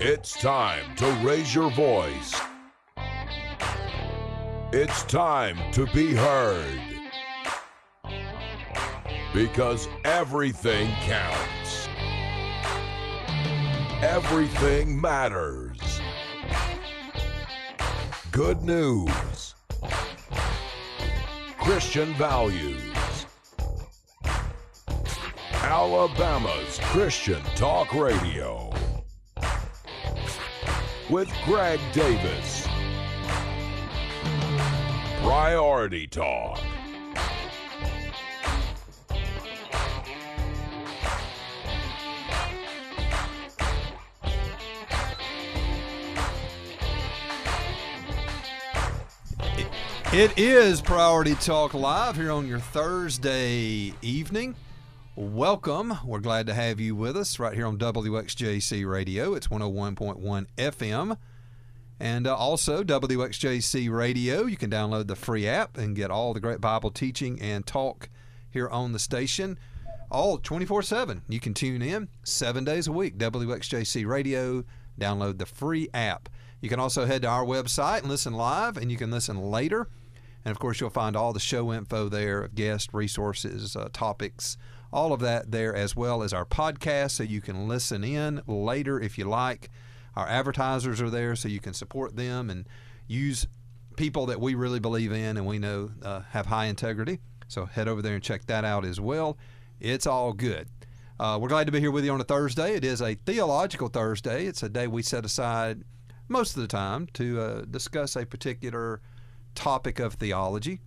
It's time to raise your voice. It's time to be heard. Because everything counts. Everything matters. Good news. Christian values. Alabama's Christian Talk Radio. With Greg Davis. Priority Talk. It is Priority Talk Live here on your Thursday evening. Welcome. We're glad to have you with us right here on WXJC Radio. It's 101.1 FM. And uh, also, WXJC Radio, you can download the free app and get all the great Bible teaching and talk here on the station all 24 7. You can tune in seven days a week. WXJC Radio, download the free app. You can also head to our website and listen live, and you can listen later. And of course, you'll find all the show info there, guest resources, uh, topics, all of that there, as well as our podcast, so you can listen in later if you like. Our advertisers are there, so you can support them and use people that we really believe in and we know uh, have high integrity. So head over there and check that out as well. It's all good. Uh, we're glad to be here with you on a Thursday. It is a theological Thursday. It's a day we set aside most of the time to uh, discuss a particular topic of theology.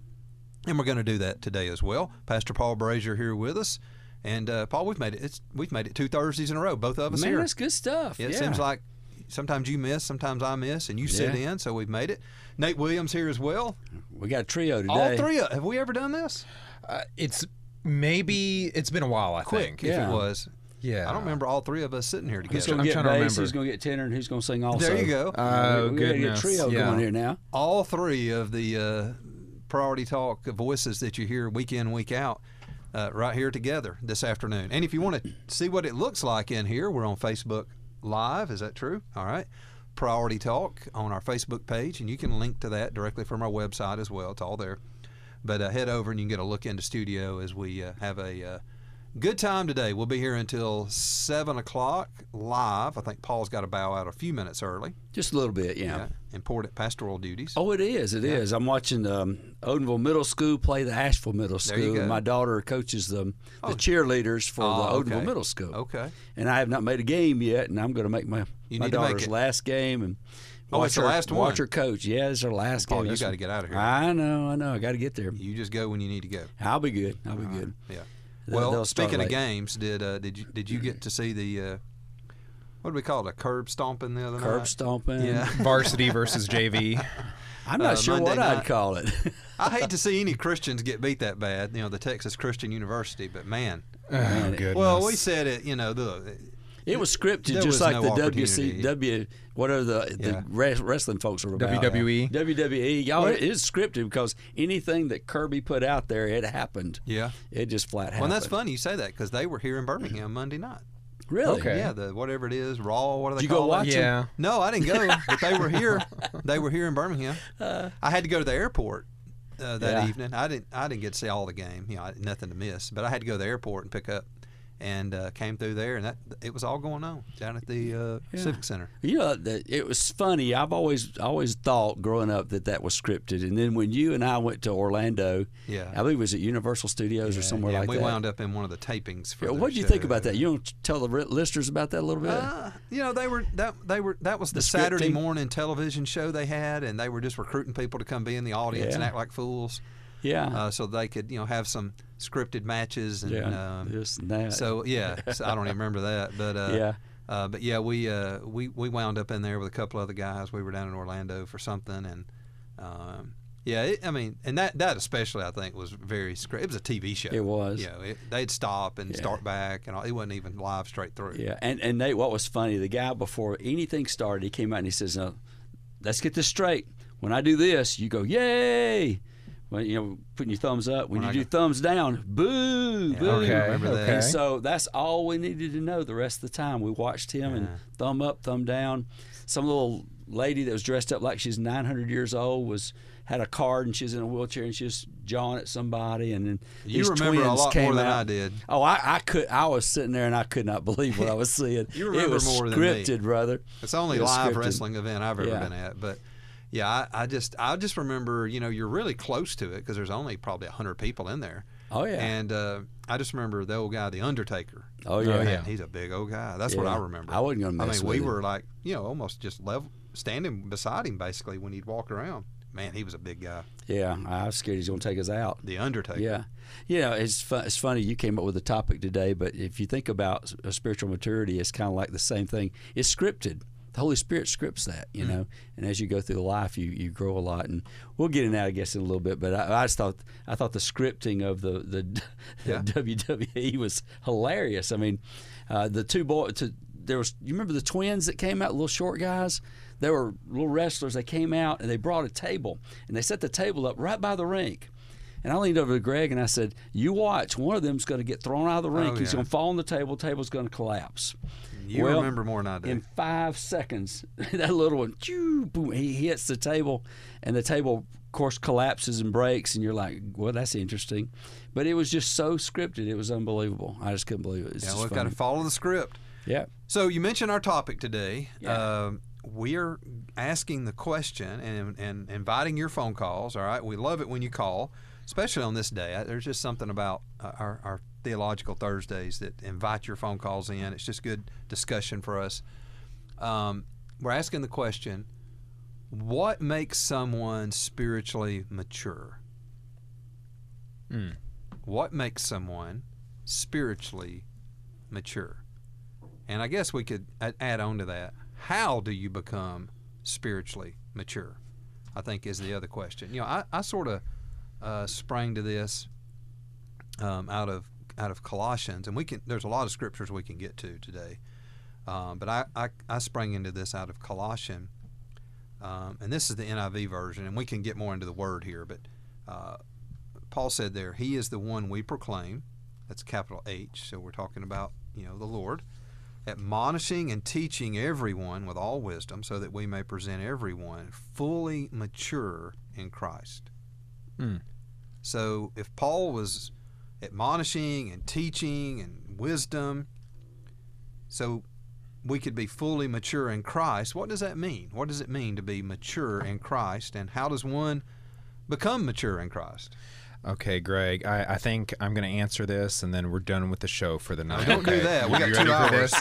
And we're going to do that today as well. Pastor Paul Brasher here with us. And uh, Paul, we've made it. It's, we've made it two Thursdays in a row, both of us Man, here. that's good stuff. It yeah. seems like sometimes you miss, sometimes I miss, and you sit Yeah. in, so we've made it. Nate Williams here as well. we got a trio today. All three. Of, have we ever done this? Uh, it's maybe it's been a while. I Quick, think. if Yeah. it was. Yeah. I don't remember all three of us sitting here Who's together. going I'm to get trying to bass? remember. Who's going to get tenor? And who's going to sing also? There you go. Oh, we, we gotta a trio Yeah. going here now. all three of the uh, priority talk voices that you hear week in week out uh, right here together this afternoon. And if you want to see what it looks like in here we're on facebook live is that true? All right. Priority talk on our facebook page and you can link to that directly from our website as well. It's all there. But uh, head over and you can get a look into studio as we uh, have a uh, good time today we'll be here until 7 o'clock live i think paul's got to bow out a few minutes early Just a little bit, yeah. yeah, important pastoral duties Oh, it is. It is. I'm watching um, Odenville Middle School play the Ashville Middle School. my daughter coaches the, the Oh. cheerleaders for Oh, the Odenville okay. Middle School. okay And I have not made a game yet, and I'm going to make my, You my daughter's last game. and Oh, watch it's the her, last one. Watch her coach. Yeah, it's her last Paul, game. you got to get out of here. I know, I know. I got to get there. You just go when you need to go. I'll be good. I'll be good. Yeah. They'll- Well, they'll speaking of games, did uh, did you did you get to see the uh, what do we call it? A curb stomping the other night? Curb night? stomping. Yeah. Varsity versus JV. I'm not Uh, sure Monday what I'd call it. I hate to see any Christians get beat that bad. You know, the Texas Christian University, but man. Oh, goodness. Well, we said it. You know, the It was scripted There just was like no the opportunity. WCW, whatever the, the Yeah. res- wrestling folks are about. WWE. WWE. Y'all, Well, it is scripted because anything that Kirby put out there, it happened. yeah. It just flat happened. Well, and that's funny you say that because they were here in Birmingham Monday night. Really? Okay. Yeah, the whatever it is, Raw. What do they Did you go call it? watch it? yeah. No, I didn't go, but they were here. They were here in Birmingham. Uh, I had to go to the airport uh, that Yeah. evening. I didn't. I didn't get to see all the game. You know, I, nothing to miss. But I had to go to the airport and pick up, and uh, came through there, and that it was all going on down at the uh, Yeah. Civic Center. You know, that it was funny. I've always always thought growing up that that was scripted, and then when you and I went to Orlando, Yeah. I believe it was at Universal Studios or somewhere yeah, like we that. We wound up in one of the tapings. For Yeah, what did you think about that? You don't tell the listeners about that a little bit. Uh, you know, they were that they were that was the, The Saturday morning television show they had, and they were just recruiting people to come be in the audience and act like fools, yeah, uh, so they could you know have some scripted matches and yeah, um, this and that. So yeah, so I don't even remember that, but uh, Yeah. uh, but yeah, we uh, we we wound up in there with a couple other guys. We were down in Orlando for something, and um, yeah, it, I mean, and that that especially I think was very scripted. It was a TV show. It was. You know, they'd stop and Yeah. start back, and all, it wasn't even live straight through. Yeah, and and Nate, what was funny? The guy before anything started, he came out and he says, "No, let's get this straight. When I do this, you go yay. Well, you know, putting your thumbs up. When, When you I do thumbs down, boo, Yeah, boo. Okay, remember that. okay. And so that's all we needed to know the rest of the time. We watched him and thumb up, thumb down. Some little lady that was dressed up like she's 900 years old was had a card and she was in a wheelchair and she was jawing at somebody. And then You these remember a twins lot came more than. I did. Oh, I, I could. I was sitting there and I could not believe what I was seeing. You it remember was more than me. scripted, brother. It's the only It live scripted. wrestling event I've ever Yeah. been at. But yeah, I, I just I just remember you know you're really close to it because there's only probably hundred people in there. Oh yeah. And uh, I just remember the old guy, the Undertaker. oh yeah. Man, he's a big old guy. That's what I remember. I wasn't gonna I mean, with we him. were like you know almost just level standing beside him basically when he'd walk around. Man, he was a big guy. Yeah. I was scared he's gonna take us out. The Undertaker. Yeah, you know, it's fu- it's funny you came up with the topic today, but if you think about s- uh, spiritual maturity, it's kind of like the same thing. It's scripted. The Holy Spirit scripts that, you know, and as you go through life, you, you grow a lot, and we'll get in that, I guess, in a little bit. But I, I just thought I thought the scripting of the the, Yeah. WWE was hilarious. I mean, uh, the two boys. To, there was you remember the twins that came out, little short guys. They were little wrestlers. They came out and they brought a table and they set the table up right by the rink. And I leaned over to Greg and I said, "You watch. One of them's going to get thrown out of the rink. Oh, He's going to fall on the table. Table's going to collapse." You Well, remember more than I do. In five seconds, that little one, choo, boom, he hits the table, and the table, of course, collapses and breaks. And you're like, "Well, that's interesting," but it was just so scripted. It was unbelievable. I just couldn't believe it. It's yeah, just we've got to follow the script. Yeah. So you mentioned our topic today. Yeah. Um, we're asking the question and, and inviting your phone calls. All right, we love it when you call, especially on this day. I- There's just something about uh, our, our theological Thursdays that invite your phone calls in. It's just good discussion for us. Um, we're asking the question: What makes someone spiritually mature? Mm. What makes someone spiritually mature? And I guess we could add on to that. How do you become spiritually mature? I think is the other question. You know, I, I sort of uh, sprang to this um, out of out of Colossians, and we can. There's a lot of scriptures we can get to today, um, but I, I I sprang into this out of Colossian, um, and this is the NIV version, and we can get more into the word here. But uh, Paul said there, He is the one we proclaim. That's capital H. So we're talking about you know the Lord admonishing and teaching everyone with all wisdom, so that we may present everyone fully mature in Christ. Mm. So if Paul was admonishing and teaching and wisdom, so we could be fully mature in Christ, what does that mean? What does it mean to be mature in Christ, and how does one become mature in Christ? Okay, Greg, I, I think I'm going to answer this and then we're done with the show for the night. don't do that. We got two hours.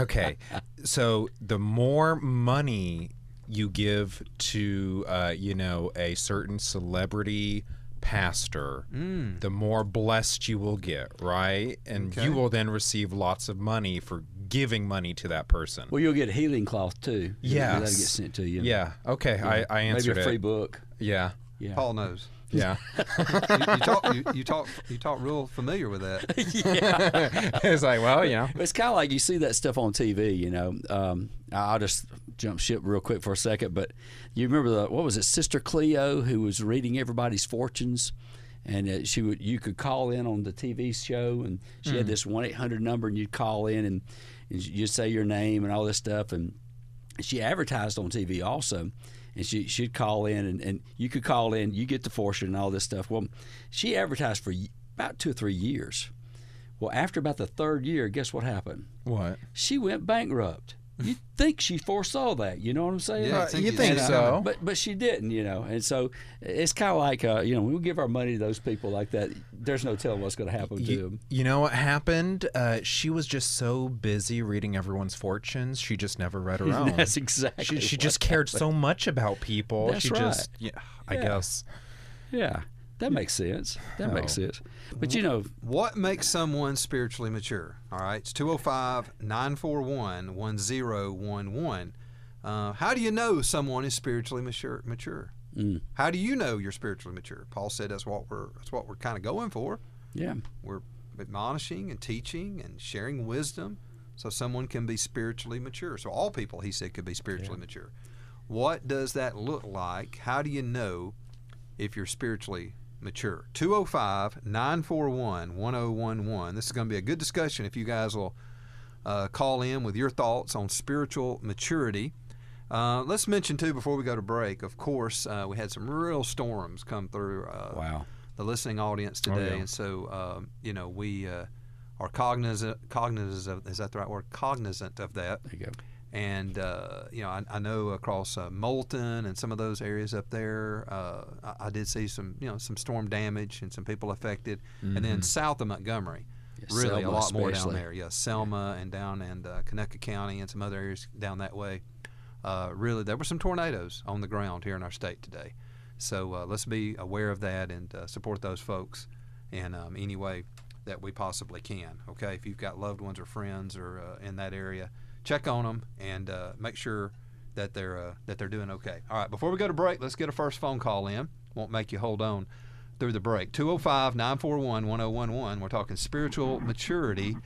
Okay. So the more money you give to, uh, you know, a certain celebrity pastor, Mm. the more blessed you will get, right? And Okay. you will then receive lots of money for giving money to that person. Well, you'll get healing cloth too. Yeah, that'll get sent to you. yeah. Okay. I, I answered Maybe a free it. book. Yeah. Yeah. Paul knows. Yeah. You, you talk. You, you talk. You talk real familiar with that. yeah. it's like, well, you know. It's kind of like you see that stuff on TV, you know. Um, I'll just jump ship real quick for a second, but you remember the what was it, Sister Cleo, who was reading everybody's fortunes, and uh, she would you could call in on the TV show, and she had this one eight hundred number, and you'd call in and, and you'd say your name and all this stuff, and she advertised on TV also. And she, she'd call in, and, and you could call in, you get the fortune and all this stuff. Well, she advertised for about two or three years. Well, after about the third year, guess what happened? What? She went bankrupt. You think she foresaw that? You know what I'm saying? Yeah, I think you you think did. so? But but she didn't, you know. And so it's kind of like uh, you know when we give our money to those people like that, there's no telling what's going to happen to them. you know what happened? Uh, she was just so busy reading everyone's fortunes, she just never read her own. That's exactly. she she what just cared happened. so much about people. That's she right. just, yeah, I Yeah. guess. Yeah, that makes sense. That makes Oh. sense. But you know, What makes someone spiritually mature? All right, it's 205 941 1011. Uh, How do you know someone is spiritually mature? Mature. Mm. How do you know you're spiritually mature? Paul said that's what we're that's what we're kind of going for. yeah, We're admonishing and teaching and sharing wisdom, so someone can be spiritually mature. So all people, he said, could be spiritually mature. What does that look like? How do you know if you're spiritually mature. 205 941 1011. This is going to be a good discussion if you guys will uh, call in with your thoughts on spiritual maturity. Uh, let's mention, too, before we go to break, of course, uh, we had some real storms come through uh, Wow. the listening audience today. yeah. And so, um, you know, we uh, are cognizant, cognizant of, is that the right word? Cognizant of that. There you go. And uh, you know, I, I know across uh, Moulton and some of those areas up there, uh, I, I did see some, you know, some storm damage and some people affected. And then south of Montgomery, Yeah, really a Selma lot more down there. Yeah, Selma and down in uh, Conecuh County and some other areas down that way. Uh, really, there were some tornadoes on the ground here in our state today. So uh, let's be aware of that and uh, support those folks in um, any way that we possibly can. Okay, if you've got loved ones or friends or uh, in that area, check on them and uh, make sure that they're uh, that they're doing okay. All right, before we go to break, let's get a first phone call in. Won't make you hold on through the break. 205 941 1011. We're talking spiritual maturity.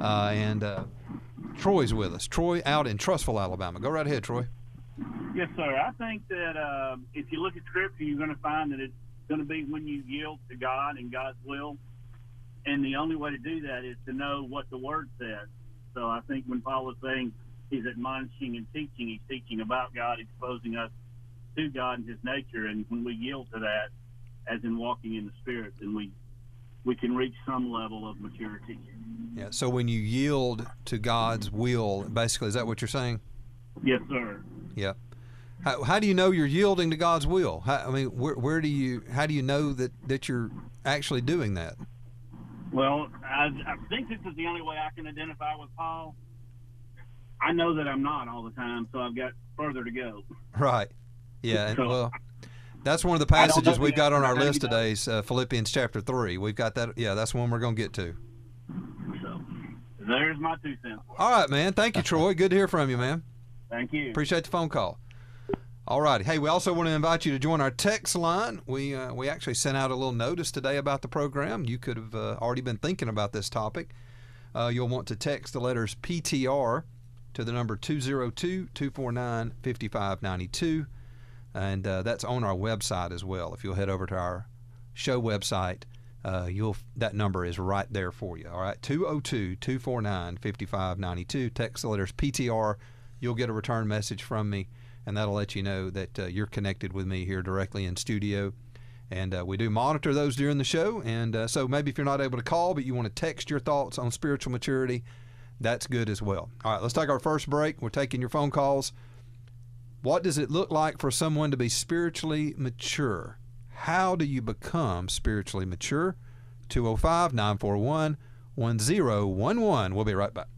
Uh, and uh, Troy's with us. Troy out in Trussville, Alabama. Go right ahead, Troy. Yes, sir. I think that uh, if you look at Scripture, you're going to find that it's going to be when you yield to God and God's will. And the only way to do that is to know what the Word says. So I think when Paul is saying he's admonishing and teaching, he's teaching about God, exposing us to God and His nature. And when we yield to that, as in walking in the Spirit, then we we can reach some level of maturity. Yeah. So when you yield to God's will, basically, is that what you're saying? Yes, sir. Yeah. How, how do you know you're yielding to God's will? How, I mean, where, where do you how do you know that that you're actually doing that? Well, I, I think this is the only way I can identify with Paul. I know that I'm not all the time, so I've got further to go. Right. Yeah. And, So- well, that's one of the passages we've got on our list today. Is, uh, Philippians chapter three. We've got that. Yeah, that's one we're going to get to. So there's my two cents. All right, man. Thank you, Troy. Good to hear from you, man. Thank you. Appreciate the phone call. All righty. Hey, we also want to invite you to join our text line. We uh, we actually sent out a little notice today about the program. You could have uh, already been thinking about this topic. Uh, you'll want to text the letters PTR to the number 202-249-5592. And uh, that's on our website as well. If you'll head over to our show website, uh, you'll that number is right there for you. All right, 202-249-5592. Text the letters PTR. You'll get a return message from me, and that'll let you know that uh, you're connected with me here directly in studio. And uh, we do monitor those during the show. And uh, so maybe if you're not able to call, but you want to text your thoughts on spiritual maturity, that's good as well. All right, let's take our first break. We're taking your phone calls. What does it look like for someone to be spiritually mature? How do you become spiritually mature? 205 941 1011. We'll be right back.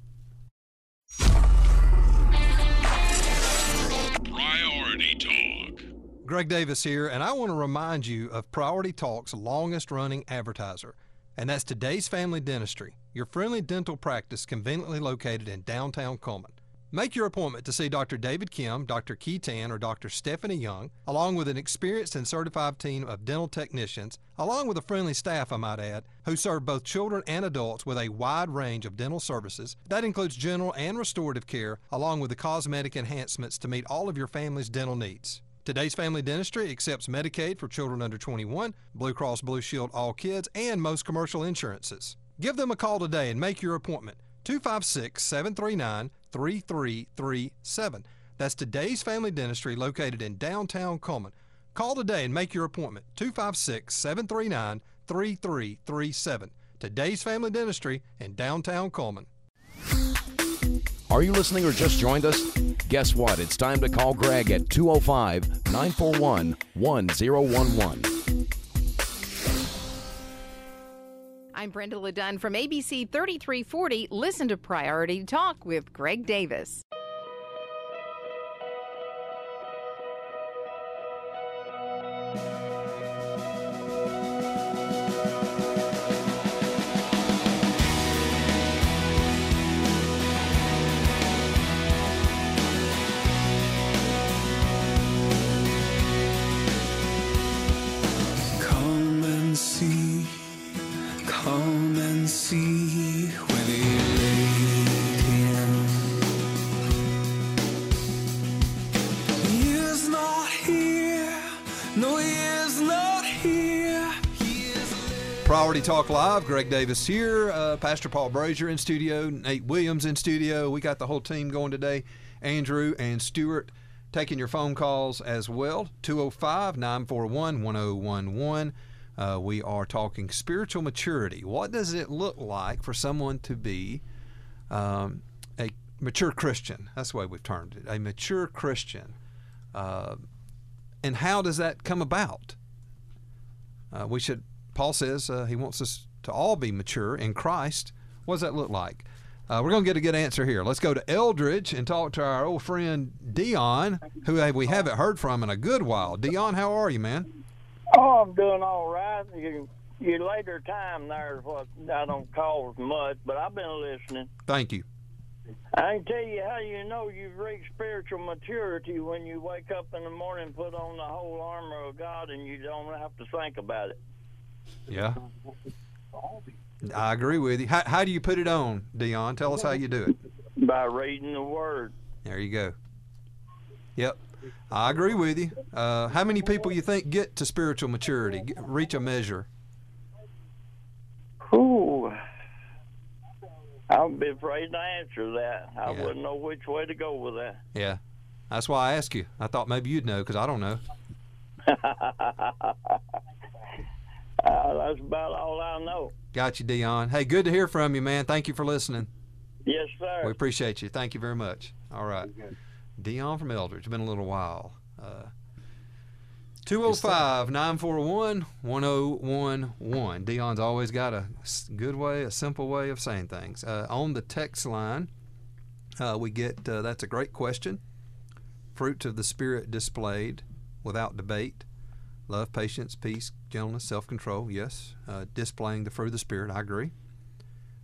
Greg Davis here, and I want to remind you of Priority Talk's longest running advertiser, and that's Today's Family Dentistry, your friendly dental practice conveniently located in downtown Cullman. Make your appointment to see Dr. David Kim, Dr. Key Tan, or Dr. Stephanie Young, along with an experienced and certified team of dental technicians, along with a friendly staff, I might add, who serve both children and adults with a wide range of dental services. That includes general and restorative care, along with the cosmetic enhancements to meet all of your family's dental needs. Today's Family Dentistry accepts Medicaid for children under 21, Blue Cross Blue Shield All Kids, and most commercial insurances. Give them a call today and make your appointment. 256 739 3337. That's Today's Family Dentistry located in downtown Cullman. Call today and make your appointment. 256 739 3337. Today's Family Dentistry in downtown Cullman. Are you listening or just joined us? Guess what? It's time to call Greg at 205 941 1011. I'm Brenda Ladun from ABC 3340. Listen to Priority Talk with Greg Davis. Talk Live. Greg Davis here. Uh, Pastor Paul Brasher in studio. Nate Williams in studio. We got the whole team going today. Andrew and Stuart taking your phone calls as well. 205 941 1011. Uh, We are talking spiritual maturity. What does it look like for someone to be um, a mature Christian? That's the way we've termed it. A mature Christian. Uh, and how does that come about? Uh, we should. Paul says uh, he wants us to all be mature in Christ. What does that look like? Uh, we're going to get a good answer here. Let's go to Eldridge and talk to our old friend Dion, who we haven't heard from in a good while. Dion, how are you, man? Oh, I'm doing all right. You, you later time there is what I don't call as much, but I've been listening. Thank you. I can tell you how you know you've reached spiritual maturity when you wake up in the morning, put on the whole armor of God, and you don't have to think about it. Yeah. I agree with you. How, how do you put it on, Dion? Tell us how you do it. By reading the Word. There you go. Yep. I agree with you. Uh, how many people you think get to spiritual maturity, get, reach a measure? Ooh. I'd be afraid to answer that. I Yeah. wouldn't know which way to go with that. Yeah. That's why I asked you. I thought maybe you'd know because I don't know. Uh, that's about all I know. Got you, Dion. Hey, good to hear from you, man. Thank you for listening. Yes, sir. We appreciate you. Thank you very much. All right. Dion from Eldridge. It's Been a little while. Uh, 205 941 1011. Dion's always got a good way, a simple way of saying things. Uh, on the text line, uh, we get uh, that's a great question. Fruits of the Spirit displayed without debate. Love, patience, peace, gentleness, self control. Yes. Uh, displaying the fruit of the Spirit. I agree.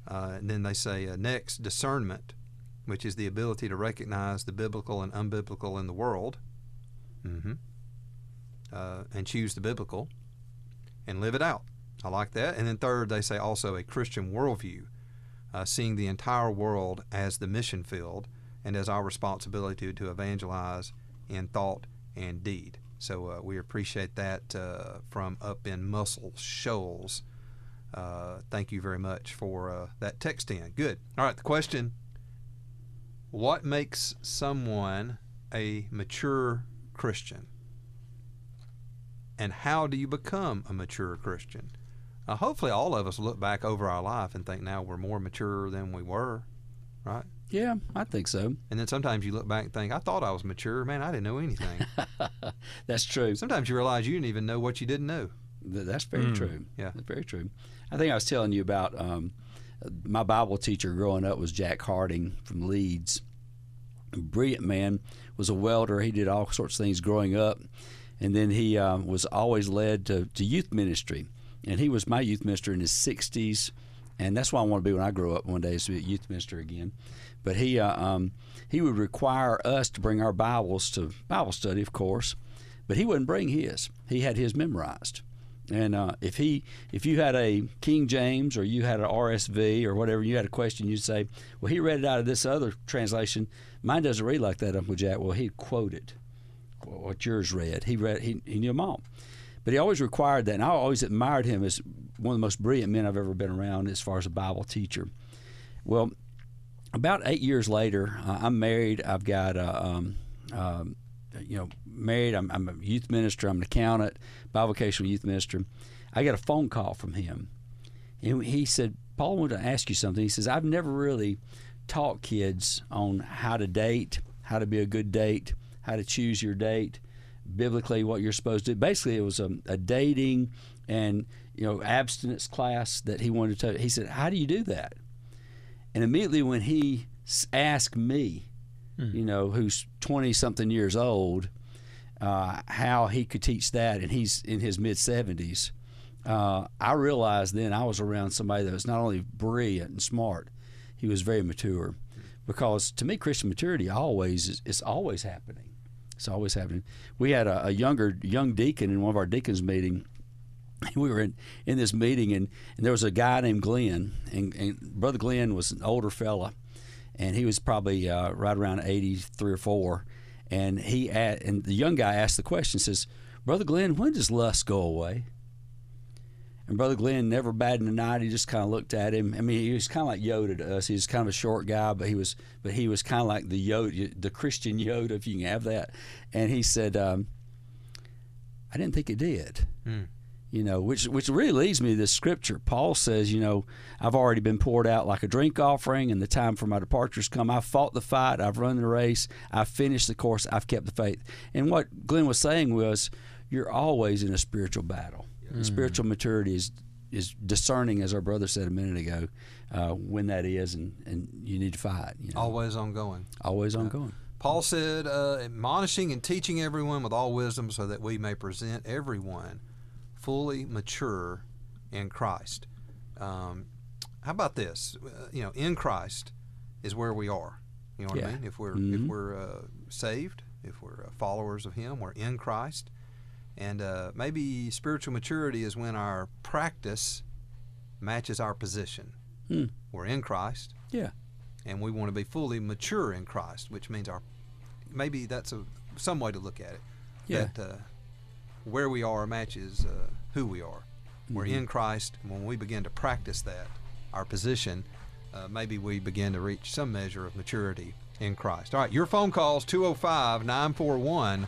Uh, and then they say uh, next, discernment, which is the ability to recognize the biblical and unbiblical in the world. hmm Uh, and choose the biblical and live it out. I like that. And then third, they say also a Christian worldview, uh, seeing the entire world as the mission field and as our responsibility to evangelize in thought and deed. So uh, we appreciate that uh, from up in Muscle Shoals. Uh, thank you very much for uh, that text in. Good. All right, the question What makes someone a mature Christian? And how do you become a mature Christian? Uh, hopefully, all of us look back over our life and think now we're more mature than we were, right? Yeah, I think so. And then sometimes you look back and think, I thought I was mature. Man, I didn't know anything. That's true. sometimes you realize you didn't even know what you didn't know. That's very true. yeah. that's very true. I think I was telling you about um, my Bible teacher growing up was Jack Harding from Leeds. A brilliant man, was a welder. He did all sorts of things growing up, and then he um, was always led to, to youth ministry. And he was my youth minister in his 60s, and that's what I want to be when I grow up one day is to be a youth minister again. But he uh, um, he would require us to bring our Bibles to Bible study, of course, but he wouldn't bring his. He had his memorized. And uh, if he, if you had a King James or you had an RSV or whatever, you had a question, you'd say, "Well, he read it out of this other translation. Mine doesn't read like that, Uncle Jack." Well, he quoted what yours read. He read, he, he knew them all, but he always required that, and I always admired him as one of the most brilliant men I've ever been around as far as a Bible teacher. Well, about eight years later, uh, I'm married. I've got a, um, um, you know, married. I'm, I'm a youth minister. I'm an accountant, bivocational youth minister. I got a phone call from him, and he said, "Paul, I want to ask you something." He says, "I've never really taught kids on how to date, how to be a good date, how to choose your date, biblically what you're supposed to do. Basically, it was a, a dating and you know abstinence class that he wanted to. He said, "How do you do that?" And immediately when he asked me, you know, who's 20 something years old, uh, how he could teach that, and he's in his mid 70s, uh, I realized then I was around somebody that was not only brilliant and smart, he was very mature. Because to me, Christian maturity always is it's always happening. It's always happening. We had a, a younger young deacon in one of our deacons meeting we were in, in this meeting and, and there was a guy named Glenn and, and brother Glenn was an older fella and he was probably uh, right around 83 or 4 and he a- and the young guy asked the question says brother Glenn when does lust go away And Brother Glenn never batted an eye. He just kind of looked at him. I mean, he was kind of like Yoda to us. He was kind of a short guy, but he was, but he was kind of like the Yoda, the Christian Yoda, if you can have that. And he said, um, "I didn't think it did." You know, which which really leads me to this scripture. Paul says, you know, I've already been poured out like a drink offering, and the time for my departure has come. I've fought the fight, I've run the race, I've finished the course, I've kept the faith. And what Glenn was saying was, you're always in a spiritual battle. Spiritual maturity is is discerning, as our brother said a minute ago, uh, when that is, and, and you need to fight. You know, Always ongoing. always ongoing. Paul said, uh, admonishing and teaching everyone with all wisdom so that we may present everyone fully mature in Christ. Um, how about this? Uh, you know, in Christ is where we are. You know what I mean? If we're if Mhm. we're uh, saved, if we're uh, followers of Him, we're in Christ. And uh, maybe spiritual maturity is when our practice matches our position. Hmm. We're in Christ Yeah. and we want to be fully mature in Christ, which means our maybe that's a some way to look at it. Yeah. That uh, where we are matches uh, who we are. We're Mm-hmm. in Christ. When we begin to practice that, our position, uh, maybe we begin to reach some measure of maturity in Christ. All right, your phone calls 205 941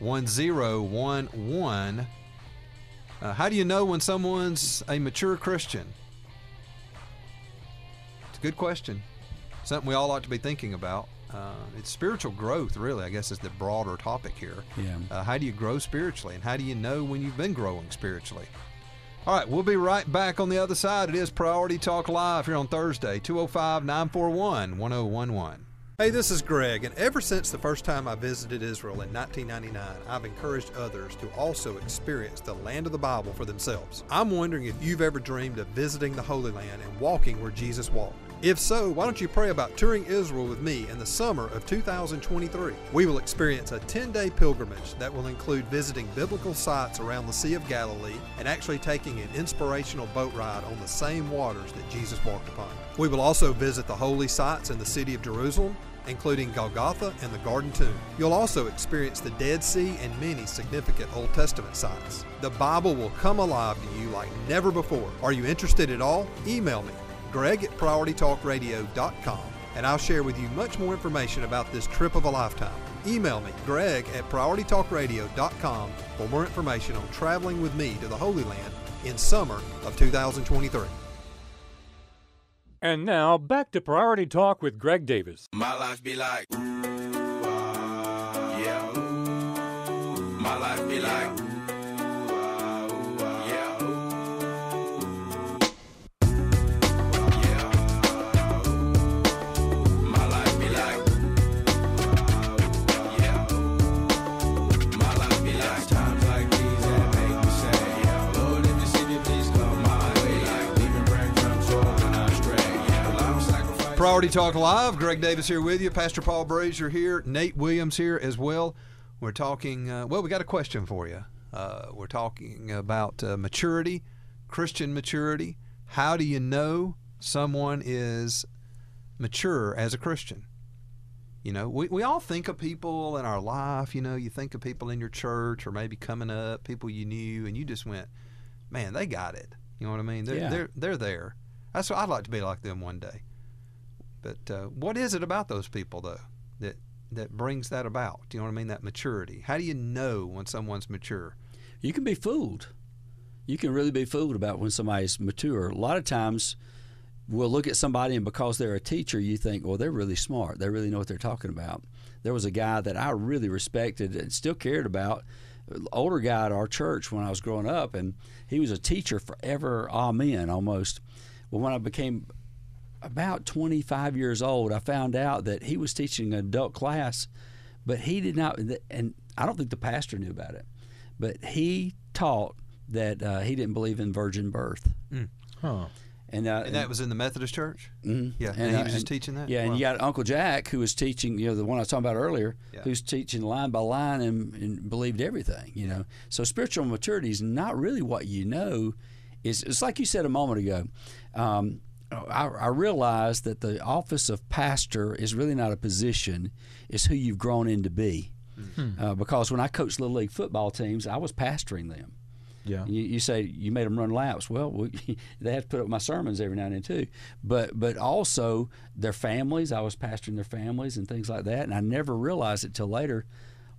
1011. Uh, How do you know when someone's a mature Christian? It's a good question. Something we all ought to be thinking about. Uh, it's spiritual growth, really, I guess, is the broader topic here. Yeah. Uh, how do you grow spiritually? And how do you know when you've been growing spiritually? All right, we'll be right back on the other side. It is Priority Talk Live here on Thursday, 205 941 1011. Hey, this is Greg, and ever since the first time I visited Israel in 1999, I've encouraged others to also experience the land of the Bible for themselves. I'm wondering if you've ever dreamed of visiting the Holy Land and walking where Jesus walked. If so, why don't you pray about touring Israel with me in the summer of 2023? We will experience a 10 day pilgrimage that will include visiting biblical sites around the Sea of Galilee and actually taking an inspirational boat ride on the same waters that Jesus walked upon. We will also visit the holy sites in the city of Jerusalem, including Golgotha and the Garden Tomb. You'll also experience the Dead Sea and many significant Old Testament sites. The Bible will come alive to you like never before. Are you interested at all? Email me, greg at prioritytalkradio.com, and I'll share with you much more information about this trip of a lifetime. Email me, greg at prioritytalkradio.com, for more information on traveling with me to the Holy Land in summer of 2023. And now back to Priority Talk with Greg Davis. My life be like, ooh, ah, yeah, ooh. My life be like, Priority Talk Live. Greg Davis here with you. Pastor Paul Brasher here. Nate Williams here as well. We're talking, uh, well, we got a question for you. Uh, we're talking about uh, maturity, Christian maturity. How do you know someone is mature as a Christian? You know, we, we all think of people in our life. You know, you think of people in your church or maybe coming up, people you knew, and you just went, man, they got it. You know what I mean? They're, Yeah. they're, they're there. That's what I'd like to be like them one day. But uh, what is it about those people though that that brings that about? Do you know what I mean? That maturity. How do you know when someone's mature? you can be fooled. You can really be fooled about when somebody's mature. A lot of times, we'll look at somebody and because they're a teacher, you think, well, they're really smart. They really know what they're talking about. There was a guy that I really respected and still cared about, older guy at our church when I was growing up, and he was a teacher forever. Amen, almost. Well, when I became about 25 years old, I found out that he was teaching an adult class, but he did not, and I don't think the pastor knew about it, but he taught that uh, he didn't believe in virgin birth. Huh. And, uh, And that was in the Methodist church. Mhm. Yeah, and, he uh, was just teaching that. Yeah, and you got Uncle Jack who was teaching, you know, the one I was talking about earlier, Yeah. who's teaching line by line and, and believed everything, you know. So spiritual maturity is not really what you know. It's, it's like you said a moment ago. Um, I, I realized that the office of pastor is really not a position; it's who you've grown into be. Uh, because when I coached little league football teams, I was pastoring them. Yeah. You, you say you made them run laps. Well, we, they have to put up my sermons every now and then too. But but also their families. I was pastoring their families and things like that, and I never realized it till later.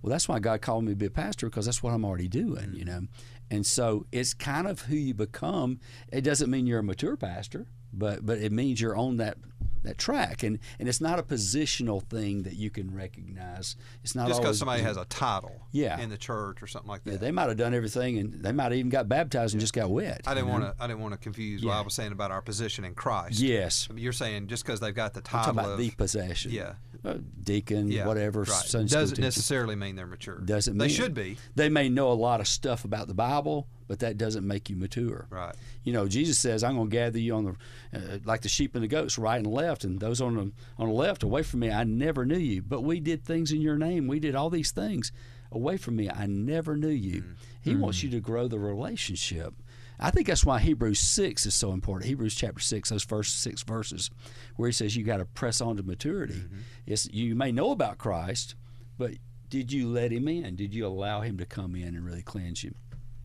Well, that's why God called me to be a pastor because that's what I'm already doing, you know. And so it's kind of who you become. It doesn't mean you're a mature pastor, but but it means you're on that that track, and and it's not a positional thing that you can recognize. It's not Just because somebody has a title Yeah. in the church or something like Yeah, that. they might have done everything, and they might have even got baptized and just got wet. I didn't want to. I didn't want to confuse what I was saying about our position in Christ. Yes. You're saying just because they've got the I'm title talking about of the possession. yeah, Uh, deacon, yeah, whatever. right. Doesn't necessarily mean they're mature. Doesn't they mean should be They may know a lot of stuff about the Bible, but that doesn't make you mature. right. You know, Jesus says, "I'm going to gather you on the uh, like the sheep and the goats, right and left, and those on the on the left away from me. I never knew you, but we did things in your name. We did all these things away from me. I never knew you. Mm. He wants you to grow the relationship." I think that's why Hebrews six is so important. Hebrews chapter six, those first six verses, where he says you got to press on to maturity. Mm-hmm. It's you may know about Christ, but did you let him in? Did you allow him to come in and really cleanse you?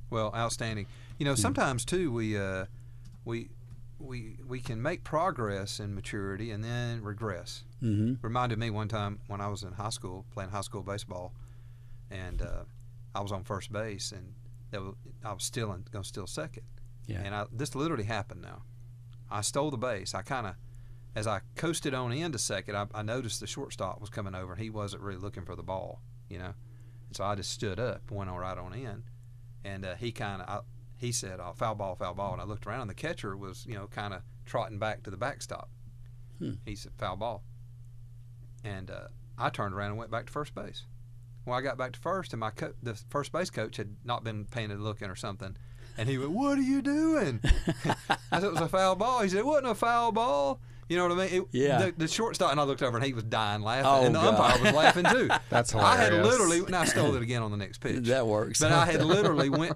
Well, outstanding. You know, sometimes too we uh, we we we can make progress in maturity and then regress. Mm-hmm. Reminded me one time when I was in high school playing high school baseball, and uh, I was on first base and that was, I was still going to steal second. Yeah. And I, this literally happened now. I stole the base. I kind of, as I coasted on into second, I, I noticed the shortstop was coming over and he wasn't really looking for the ball, you know. And so I just stood up, went on right on in, and uh, he kind of, he said, oh, "Foul ball, foul ball," and I looked around, and the catcher was, you know, kind of trotting back to the backstop. Hmm. He said, "Foul ball," and uh, I turned around and went back to first base. Well, I got back to first, and my co- the first base coach had not been paying a looking or something, and he went, "What are you doing?" I said, "It was a foul ball." He said, "It wasn't a foul ball." You know what I mean? It, Yeah. The, the shortstop, and I looked over, and he was dying laughing, Oh, and the God. umpire was laughing too. That's hilarious. I had literally, and I stole it again on the next pitch. That works. But I had literally went,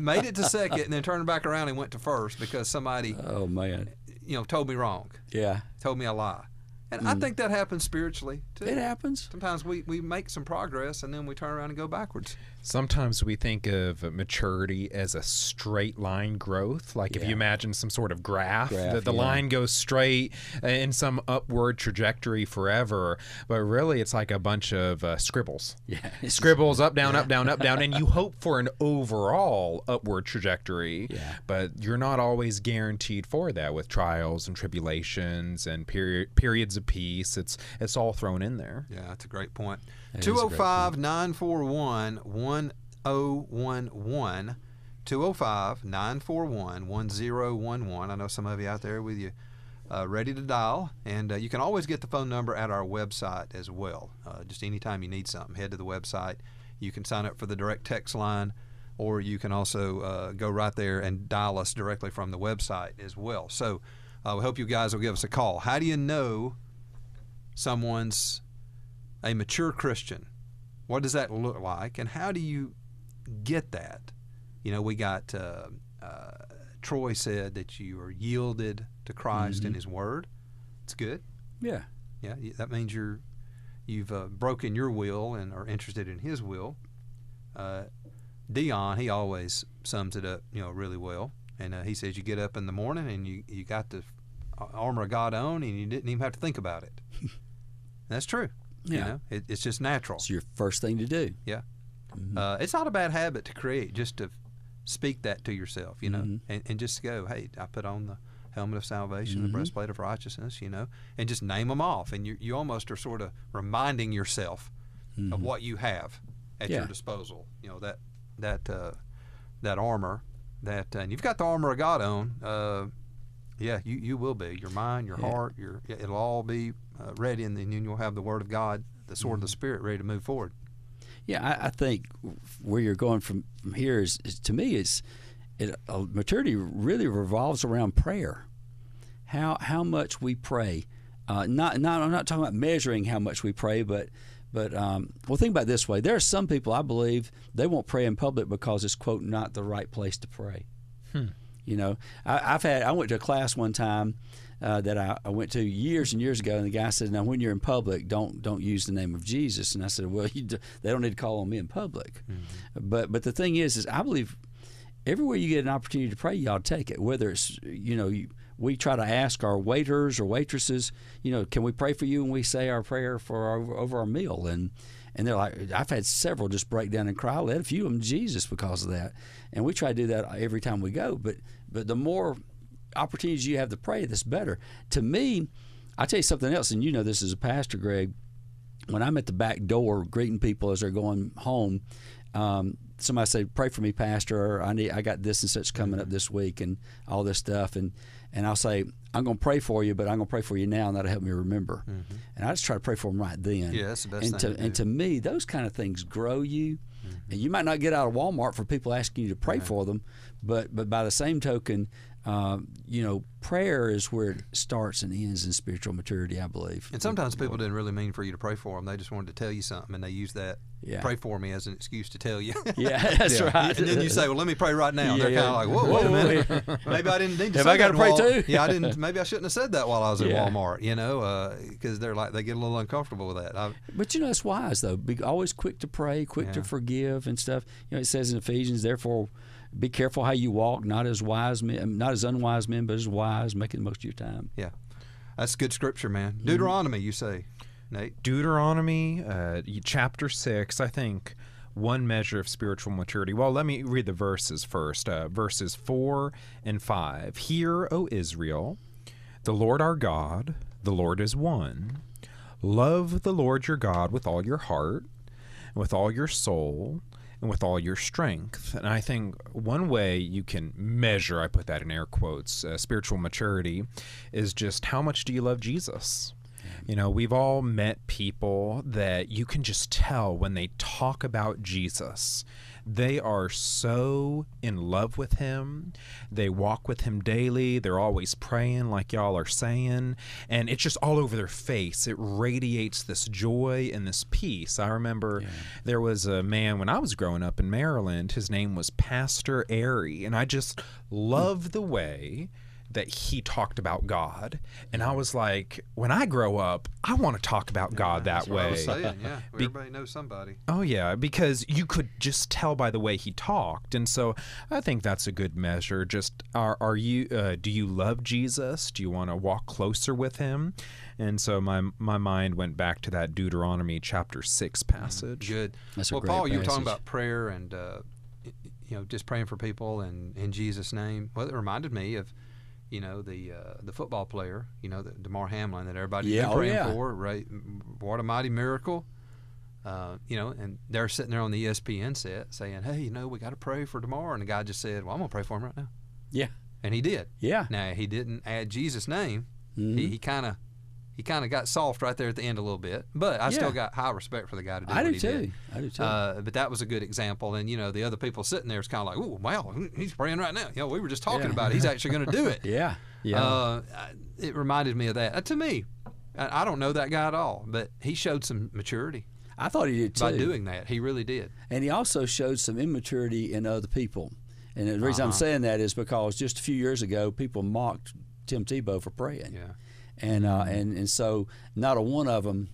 made it to second, and then turned back around and went to first because somebody, oh man, you know, told me wrong, yeah, told me a lie, and I think that happens spiritually too. Mm. it happens. Sometimes we, we make some progress and then we turn around and go backwards. Sometimes we think of maturity as a straight line growth. Like if you imagine some sort of graph, Graph, that the yeah. line goes straight in some upward trajectory forever. But really, it's like a bunch of uh, scribbles. Yeah, Scribbles up, down, up, down, up, down, and you hope for an overall upward trajectory. Yeah. But you're not always guaranteed for that with trials and tribulations and period periods of peace. It's it's all thrown in there. Yeah, that's a great point. That is 205 941 1011. 205 941 1011. I know some of you out there with you uh, ready to dial. And uh, you can always get the phone number at our website as well. Uh, just anytime you need something, head to the website. You can sign up for the direct text line, or you can also uh, go right there and dial us directly from the website as well. So uh, we hope you guys will give us a call. How do you know someone's a mature Christian? What does that look like, and how do you get that? You know, we got uh, uh, Troy said that you are yielded to Christ and His Word. It's good. yeah, Yeah, that means you're you've uh, broken your will and are interested in His will. Uh, Dion, he always sums it up, you know, really well. And uh, he says you get up in the morning and you you got the uh, armor of God on, and you didn't even have to think about it. That's true. You Yeah. know, it, it's just natural. it's your first thing to do. Yeah. Uh, it's not a bad habit to create, just to speak that to yourself, you know, Mm-hmm. and, and just go, hey, I put on the helmet of salvation, Mm-hmm. the breastplate of righteousness, you know, and just name them off. And you, you almost are sort of reminding yourself of what you have at Mm-hmm. Yeah. your disposal, you know, that, that, uh, that armor that, and you've got the armor of God on, uh, yeah, you, you will be. Your mind, your Yeah. heart, your it'll all be uh, ready, and then you'll have the Word of God, the sword Mm-hmm. of the Spirit, ready to move forward. Yeah, I, I think where you're going from, from here is, is to me is it, uh, maturity really revolves around prayer. How how much we pray. Uh, not not I'm not talking about measuring how much we pray, but but um, well, think about it this way: there are some people I believe they won't pray in public because it's quote not the right place to pray. You know, I, I've had I went to a class one time uh, that I, I went to years and years ago, and the guy said, "Now, when you're in public, don't don't use the name of Jesus." And I said, "Well, you do, they don't need to call on me in public." But but the thing is, is I believe everywhere you get an opportunity to pray, y'all take it. Whether it's you know you, we try to ask our waiters or waitresses, you know, can we pray for you? And we say our prayer for our, over our meal, and and they're like, I've had several just break down and cry. I led a few of them Jesus because of that, and we try to do that every time we go. But but the more opportunities you have to pray, the better. To me, I tell you something else, and you know this as a pastor, Greg. When I'm at the back door greeting people as they're going home, um, somebody say, "Pray for me, Pastor. Or, I need, I got this and such coming up mm-hmm. this week, and all this stuff." And and I'll say, "I'm going to pray for you, but I'm going to pray for you now, and that'll help me remember." Mm-hmm. And I just try to pray for them right then. Yeah, that's the best and thing to, to and to me, those kind of things grow you. Mm-hmm. And you might not get out of Walmart for people asking you to pray for them, but but by the same token, um, you know, prayer is where it starts and ends in spiritual maturity. I believe. And sometimes people didn't really mean for you to pray for them. They just wanted to tell you something, and they use that Yeah. pray for me as an excuse to tell you. Yeah, that's right. And then you say, "Well, let me pray right now." They're kind of like, "Whoa, wait a minute. maybe I didn't need to Have say I gotta pray while- too? Yeah, I didn't. Maybe I shouldn't have said that while I was at Yeah. Walmart. You know, because they're like they get a little uncomfortable with that. I, But you know, it's wise though. Be always quick to pray, quick to forgive and stuff. You know, it says in Ephesians, therefore, be careful how you walk, not as wise men, not as unwise men, but as wise, making the most of your time. yeah, that's good scripture, man. Mm-hmm. Deuteronomy, you say, Nate. Deuteronomy uh, chapter 6, I think one measure of spiritual maturity. Well, let me read the verses first. Uh, verses 4 and 5. Hear, O Israel, the Lord our God, the Lord is one. Love the Lord your God with all your heart, and with all your soul, and with all your strength. And I think one way you can measure, I put that in air quotes, uh, spiritual maturity is just how much do you love Jesus? You know, we've all met people that you can just tell when they talk about Jesus, they are so in love with him. They walk with him daily. They're always praying, like y'all are saying. And it's just all over their face. It radiates this joy and this peace. I remember there was a man when I was growing up in Maryland. His name was Pastor Airy. And I just loved the way that he talked about God. And I was like, when I grow up, I want to talk about God that That's what I way. was saying, yeah. Be- Everybody knows somebody. Oh yeah, because you could just tell by the way he talked, and so I think that's a good measure. Just are are you? Uh, do you love Jesus? Do you want to walk closer with him? And so my my mind went back to that Deuteronomy chapter six passage. Good. That's a well, great Paul, you were talking about prayer and uh, you know just praying for people and in Jesus' name. Well, it reminded me of you know the uh, the football player, you know, the Damar Hamlin that everybody's Yeah, been oh, praying yeah. for. Right? What a mighty miracle. Uh, you know, and they're sitting there on the ESPN set saying, "Hey, you know, we got to pray for Damar," and the guy just said, "Well, I'm gonna pray for him right now," Yeah, and he did. yeah. Now he didn't add Jesus' name. Mhm. He, he kind of he kind of got soft right there at the end a little bit, but I still got high respect for the guy to do I what do he too. did. I do too. Uh, but that was a good example, and you know the other people sitting there is kind of like, "Oh, wow, he's praying right now." You know, we were just talking Yeah. about it. He's actually going to do it. yeah, yeah. Uh, it reminded me of that. Uh, to me, I I don't know that guy at all, but he showed some maturity I thought he did too. by doing that. He really did. And he also showed some immaturity in other people. And the reason I'm Uh-huh. saying that is because just a few years ago, people mocked Tim Tebow for praying. Yeah. And uh, and and so not a one of them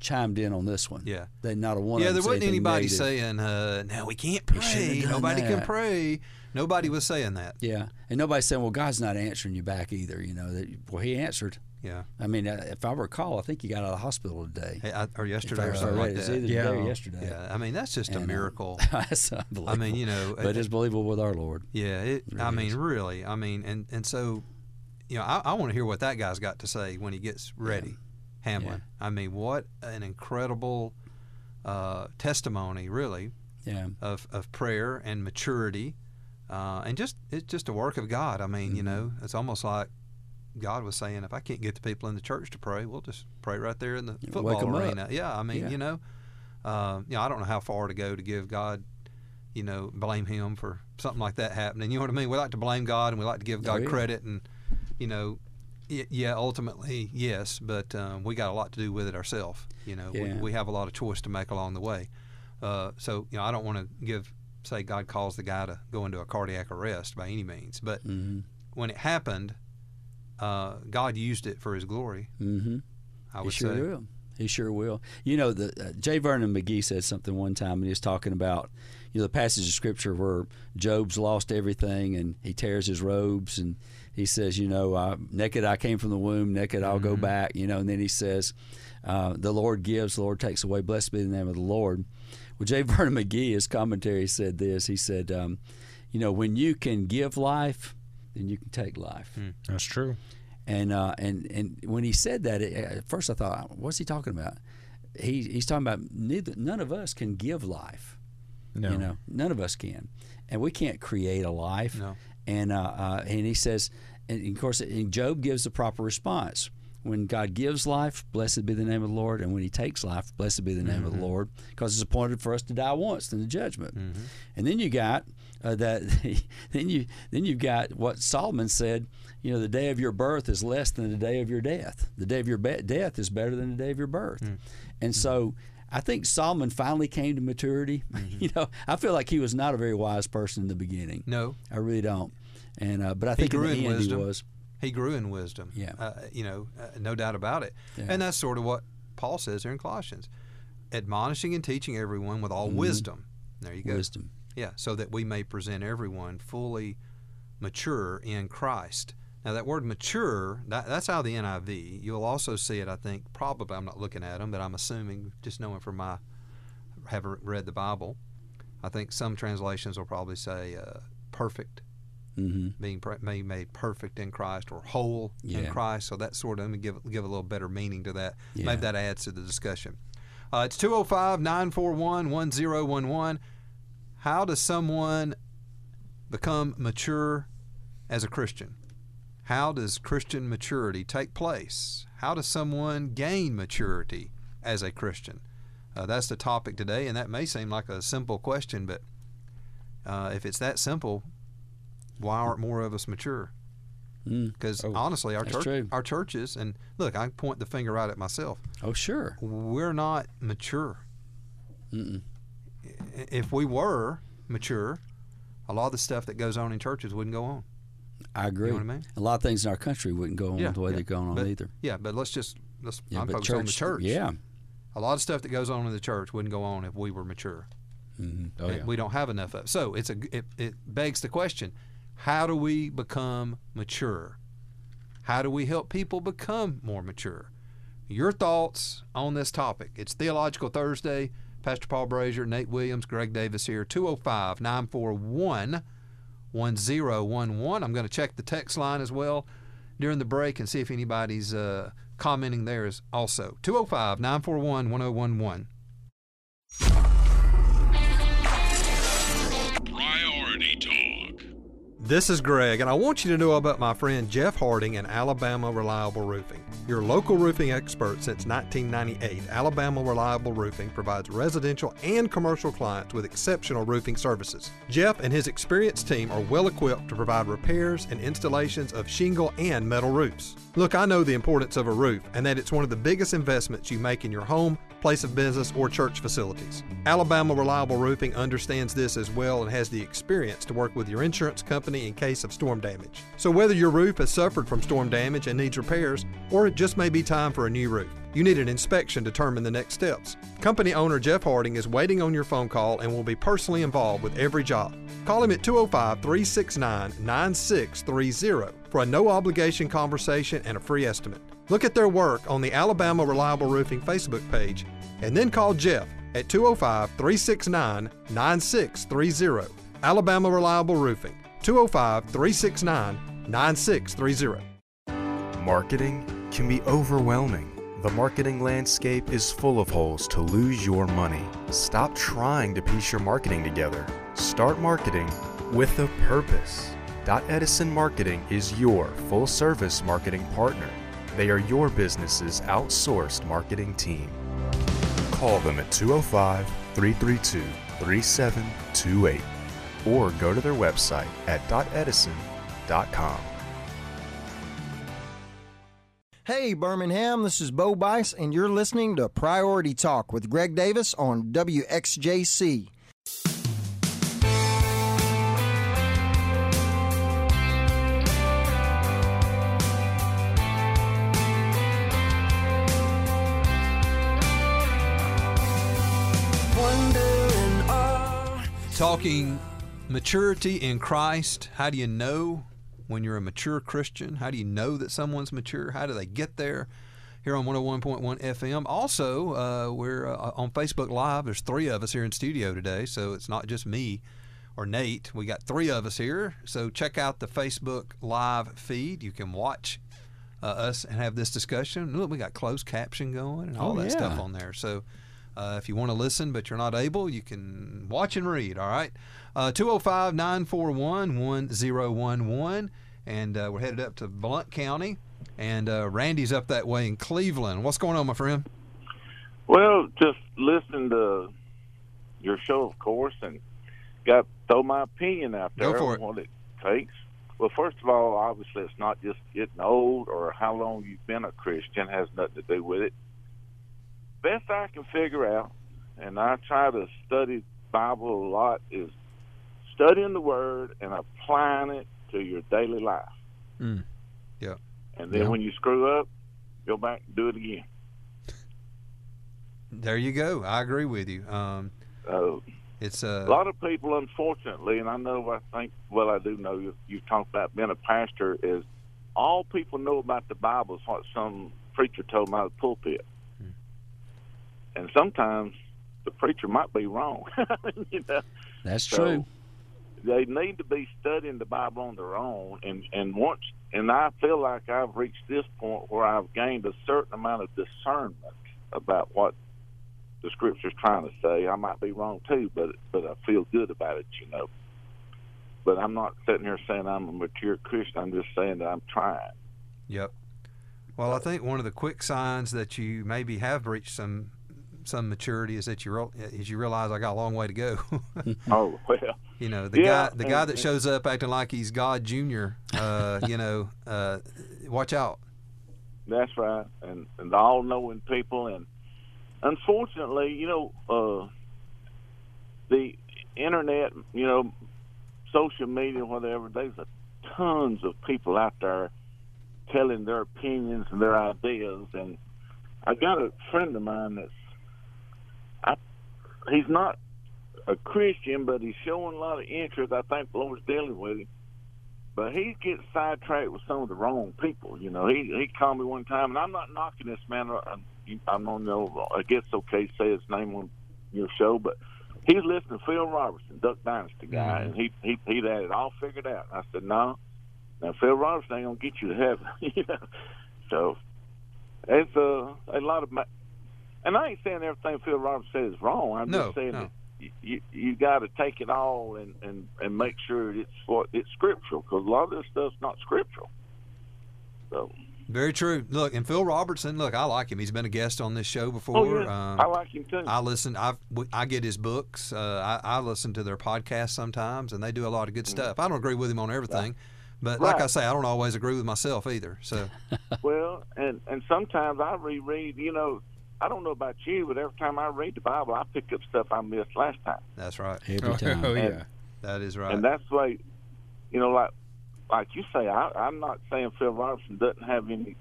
chimed in on this one. Yeah. They not a one. yeah, of there them said wasn't anybody negative. saying, uh, "No, we can't pray. have done Nobody can pray." Nobody was saying that. Yeah, and nobody's saying, "Well, God's not answering you back either." You know that. Well, He answered. Yeah. I mean, uh, if I recall, I think he got out of the hospital today. Hey, I, or yesterday or something read like that. Yeah. or yesterday. Yeah, I mean that's just a And, uh, miracle. That's unbelievable. I mean, you know, but it's believable with our Lord. Yeah, it, I really mean, is. really. I mean, and and so, you know, I, I want to hear what that guy's got to say when he gets ready, Hamlin. I mean, what an incredible uh, testimony, really, Yeah. of, of prayer and maturity, uh, and just it's just a work of God. I mean, Mm-hmm. you know, it's almost like God was saying, if I can't get the people in the church to pray, we'll just pray right there in the football up. arena. Yeah, I mean, Yeah. you know, uh, you know, I don't know how far to go to give God you know, blame him for something like that happening. You know what I mean? We like to blame God and we like to give God Oh, yeah. credit, and you know, yeah, ultimately yes, but um, we got a lot to do with it ourselves. You know, we, Yeah. we have a lot of choice to make along the way. Uh, so you know, I don't want to give say God calls the guy to go into a cardiac arrest by any means, but Mm-hmm. when it happened, uh, God used it for His glory. Mm-hmm. I He sure say. will. He sure will. You know, the uh, J. Vernon McGee said something one time, and he was talking about you know the passage of scripture where Job's lost everything and he tears his robes and he says, you know, uh, naked I came from the womb, naked I'll go back. You know, and then he says, uh, the Lord gives, the Lord takes away. Blessed be the name of the Lord. Well, J. Vernon McGee, his commentary said this. He said, um, you know, when you can give life, then you can take life. That's true. And uh, and and when he said that, it, at first I thought, what's he talking about? He, he's talking about neither none of us can give life. No. You know, none of us can, and we can't create a life. No. And uh, uh, and he says, and of course, and Job gives the proper response. When God gives life, blessed be the name of the Lord, and when He takes life, blessed be the name of the Lord, because it's appointed for us to die once in the judgment. And then you got uh, that. then you then you've got what Solomon said. You know, the day of your birth is less than the day of your death. The day of your be- death is better than the day of your birth. And so, I think Solomon finally came to maturity. you know, I feel like he was not a very wise person in the beginning. No, I really don't. And uh, but I He think in grew the in end wisdom. he was. he grew in wisdom. Yeah. uh, you know, uh, no doubt about it. Yeah. And that's sort of what Paul says here in Colossians, admonishing and teaching everyone with all wisdom. There you go. Mm-hmm. Wisdom. Yeah, so that we may present everyone fully mature in Christ. Now, that word mature, that, that's how the NIV. You'll also see it, I think, probably, I'm not looking at them, but I'm assuming, just knowing from my, having read the Bible, I think some translations will probably say uh, perfect, hmm being made, perfect in Christ, or whole in Christ. So that sort of, let me give, give a little better meaning to that. Yeah. Maybe that adds to the discussion. Uh, it's 205 941 1011. How does someone become mature as a Christian? How does Christian maturity take place? How does someone gain maturity as a Christian? Uh, that's the topic today, and that may seem like a simple question, but uh, if it's that simple, why aren't more of us mature? Mm. Because Oh, honestly, our church, our churches, and look, I point the finger right at myself. Oh, sure. We're not mature. Mm-mm. If we were mature, a lot of the stuff that goes on in churches wouldn't go on. I agree. what I mean? A lot of things in our country wouldn't go on Yeah, the way yeah. they're going on But- either. Yeah, but let's just let's. Yeah, I'm focused on the church. Yeah. a lot of stuff that goes on in the church wouldn't go on if we were mature. hmm Oh, yeah. We don't have enough of. it. So it's a it, it begs the question: How do we become mature? How do we help people become more mature? Your thoughts on this topic. It's Theological Thursday. Pastor Paul Brasher, Nate Williams, Greg Davis here. 205 941 1011. I'm going to check the text line as well during the break and see if anybody's uh, commenting there is also. 205 941 1011. This is Greg, and I want you to know about my friend Jeff Harding and Alabama Reliable Roofing. Your local roofing expert since 1998, Alabama Reliable Roofing provides residential and commercial clients with exceptional roofing services. Jeff and his experienced team are well equipped to provide repairs and installations of shingle and metal roofs. Look, I know the importance of a roof and that it's one of the biggest investments you make in your home, place of business, or church facilities. Alabama Reliable Roofing understands this as well and has the experience to work with your insurance company in case of storm damage. So, whether your roof has suffered from storm damage and needs repairs, or it just may be time for a new roof, you need an inspection to determine the next steps. Company owner Jeff Harding is waiting on your phone call and will be personally involved with every job. Call him at 205 369 9630 for a no obligation conversation and a free estimate. Look at their work on the Alabama Reliable Roofing Facebook page and then call Jeff at 205 369 9630. Alabama Reliable Roofing, 205 369 9630. Marketing can be overwhelming. The marketing landscape is full of holes to lose your money. Stop trying to piece your marketing together. Start marketing with a purpose. Dot Edison Marketing is your full service marketing partner. They are your business's outsourced marketing team. Call them at 205 332 3728 or go to their website at .edison.com. Hey, Birmingham, this is Bo Bice, and you're listening to Priority Talk with Greg Davis on WXJC. Talking maturity in Christ. How do you know when you're a mature Christian? How do you know that someone's mature? How do they get there? Here on 101.1 FM. Also, uh, we're uh, on Facebook Live. There's three of us here in studio today, so it's not just me or Nate. We got three of us here. So check out the Facebook Live feed. You can watch uh, us and have this discussion. Look, we got closed caption going and all Oh, that stuff on there. So uh, if you want to listen but you're not able, you can watch and read. All right. Uh, 205 941 1011. And uh, we're headed up to Blount County. And uh, Randy's up that way in Cleveland. What's going on, my friend? Well, just listening to your show, of course, and got throw my opinion out there Go for on it. what it takes. Well, first of all, obviously, it's not just getting old or how long you've been a Christian has nothing to do with it. Best I can figure out, and I try to study Bible a lot, is studying the Word and applying it to your daily life. Mm. Yeah. And then Yeah. when you screw up, go back and do it again. There you go. I agree with you. Um, Uh, it's uh, a lot of people, unfortunately, and I know, I think, well, I do know you, you talked about being a pastor, is all people know about the Bible is what some preacher told them out of the pulpit. And sometimes the preacher might be wrong. you know? That's So, true. They need to be studying the Bible on their own, and and once, and I feel like I've reached this point where I've gained a certain amount of discernment about what the Scripture's trying to say. I might be wrong too, but but I feel good about it, you know. But I'm not sitting here saying I'm a mature Christian. I'm just saying that I'm trying. Yep. Well, I think one of the quick signs that you maybe have reached some some maturity is that you real, is you realize I got a long way to go. oh well. You know the Yeah, guy the guy and- that shows up acting like he's God Junior. Uh, you know, uh, watch out. That's right, and and all knowing people, and unfortunately, you know, uh, the internet, you know, social media, whatever. There's a tons of people out there telling their opinions and their ideas, and I got a friend of mine that's, he's not a Christian, but he's showing a lot of interest. I think the Lord's dealing with him but he gets sidetracked with some of the wrong people. You know, he he called me one time, and I'm not knocking this man. I, I don't know. I guess it's okay to say his name on your show, but he's listening to Phil Robertson, Duck Dynasty guy, and he he he'd had it all figured out. I said, no, now Phil Robertson ain't gonna get you to heaven. you know, so it's uh, a lot of. And I ain't saying everything Phil Robertson says is wrong. I'm No, just saying no. that you you, got to take it all and, and and make sure it's what it's scriptural because a lot of this stuff's not scriptural. So Very true. Look, and Phil Robertson. Look, I like him. He's been a guest on this show before. Oh, yeah. Um, I like him too. I listen. I I get his books. Uh, I, I listen to their podcasts sometimes, and they do a lot of good stuff. I don't agree with him on everything, but like I Mm-hmm. Say, I don't always agree with myself either. So well, and and sometimes I reread. You know, I don't know about you, but every time I read the Bible, I pick up stuff I missed last time. that's right. Every oh, time. Oh, And- yeah. That is right. And that's why, you know, like like you say, I, I'm not saying Phil Robertson doesn't have any,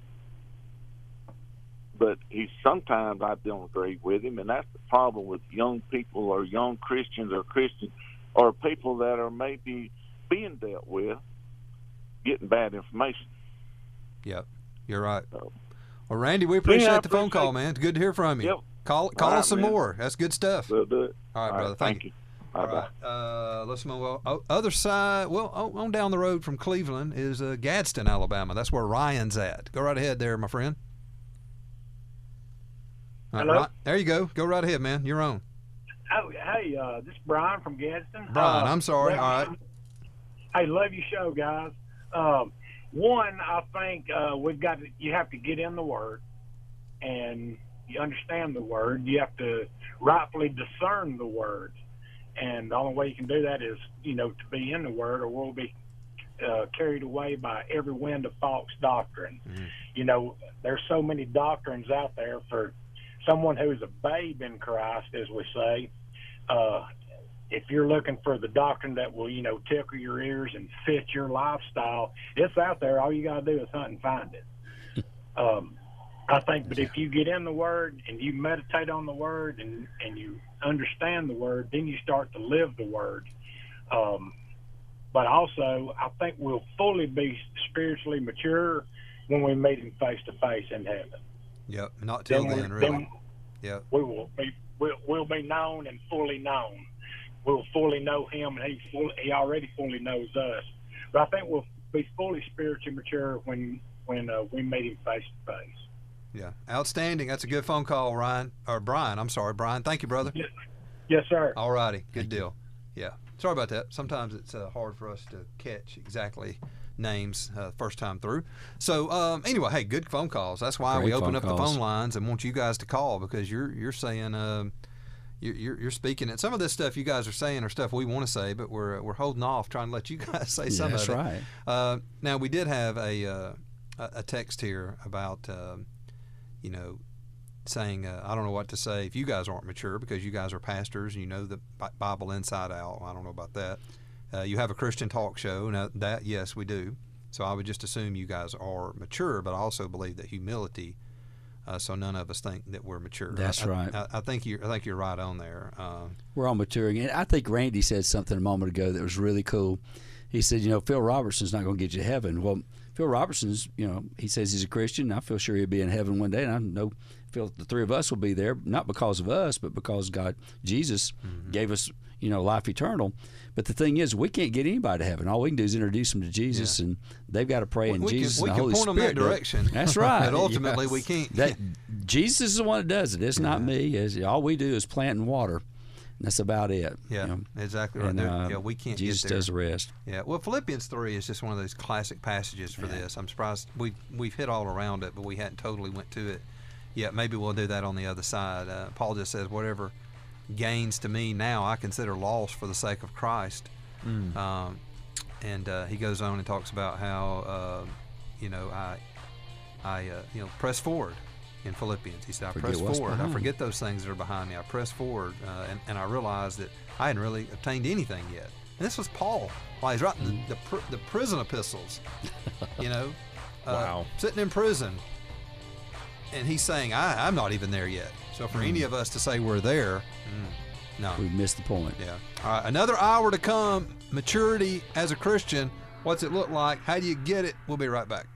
but he sometimes I don't agree with him, and that's the problem with young people or young Christians or Christians or people that are maybe being dealt with getting bad information. Yep, you're right. So- Well, Randy, we appreciate I the phone call, man. It's good to hear from you. Yep. Call call All right, us some man. more. That's good stuff. We'll do it. All right, All right, brother. Thank, thank you. you. All Bye-bye. right. Uh, let's move on. Oh, other side. Well, on, on down the road from Cleveland is uh, Gadsden, Alabama. That's where Ryan's at. Go right ahead there, my friend. All right, Hello? Ry- there you go. Go right ahead, man. You're on. Oh, hey, uh, this is Brian from Gadsden. Brian, Uh, I'm sorry. love All your- right. Hey, love your show, guys. Um, one, I think uh, we've got to, you have to get in the Word and you understand the Word. You have to rightfully discern the word, and the only way you can do that is, you know, to be in the Word, or we'll be uh, carried away by every wind of false doctrine. You know, there's so many doctrines out there for someone who's a babe in Christ, as we say. Uh, if you're looking for the doctrine that will, you know, tickle your ears and fit your lifestyle, it's out there. All you got to do is hunt and find it. Um, I think, but if you get in the Word and you meditate on the Word and and you understand the Word, then you start to live the Word. Um, but also, I think we'll fully be spiritually mature when we meet Him face to face in heaven. Yep. Not till Then then, really. then- Yep. We will be we'll, we'll be known and fully known. We'll fully know Him, and He fully, He already fully knows us. But I think we'll be fully spiritually mature when when uh, we meet Him face to face. Yeah. Outstanding. That's a good phone call, Ryan. Or Brian. I'm sorry, Brian. Thank you, brother. Yes, sir. All righty. Good deal. Yeah. Sorry about that. Sometimes it's uh, hard for us to catch exactly names uh, first time through. So um, anyway, hey, good phone calls. That's why we Great open phone up the phone lines and want you guys to call because you're you're saying um, you're, you're you're speaking and some of this stuff you guys are saying are stuff we want to say, but we're we're holding off trying to let you guys say Yeah, some of it. That's right. Uh, now we did have a uh, a text here about um, you know saying uh, I don't know what to say if you guys aren't mature because you guys are pastors and you know the Bible inside out. I don't know about that. Uh, you have a Christian talk show. Now that yes, we do. So I would just assume you guys are mature, but I also believe that humility. Uh, so none of us think that we're mature. That's I- right. I, I think you're. I think you're right on there. Uh, We're all maturing. And I think Randy said something a moment ago that was really cool. He said, you know, Phil Robertson's not going to get you to heaven. Well, Phil Robertson's, you know, he says he's a Christian. I feel sure he'll be in heaven one day. And I know feel the three of us will be there, not because of us, but because God, Jesus, Mm-hmm. gave us, you know, life eternal. But the thing is, we can't get anybody to heaven. All we can do is introduce them to Jesus, and they've got to pray in we Jesus can, we and the can Holy point them that Spirit. direction. That's right. but ultimately, Yes. we can't. That Jesus is the one that does it. It's not me. It's, all we do is plant and water. And that's about it. Yeah, you know. exactly right. And, There- uh, yeah, we can't. Jesus get there. does the rest. Yeah, well, Philippians three is just one of those classic passages for this. I'm surprised we we've hit all around it, but we hadn't totally went to it yet. Maybe we'll do that on the other side. Uh, Paul just says, "Whatever gains to me now, I consider loss for the sake of Christ." Mm. Um, and uh, he goes on and talks about how uh, you know I I uh, you know press forward in Philippians. He said, "I Forget press forward. I forget those things that are behind me. I press forward, uh, and, and I realized that I hadn't really obtained anything yet." And this was Paul while he's writing Mm-hmm. the, the, pr- the prison epistles. you know, uh, Wow. sitting in prison, and he's saying, I, "I'm not even there yet." So for any of us to say we're there, mm, no, we've missed the point. yeah. All right, another hour to come. Maturity as a Christian. What's it look like? How do you get it? We'll be right back.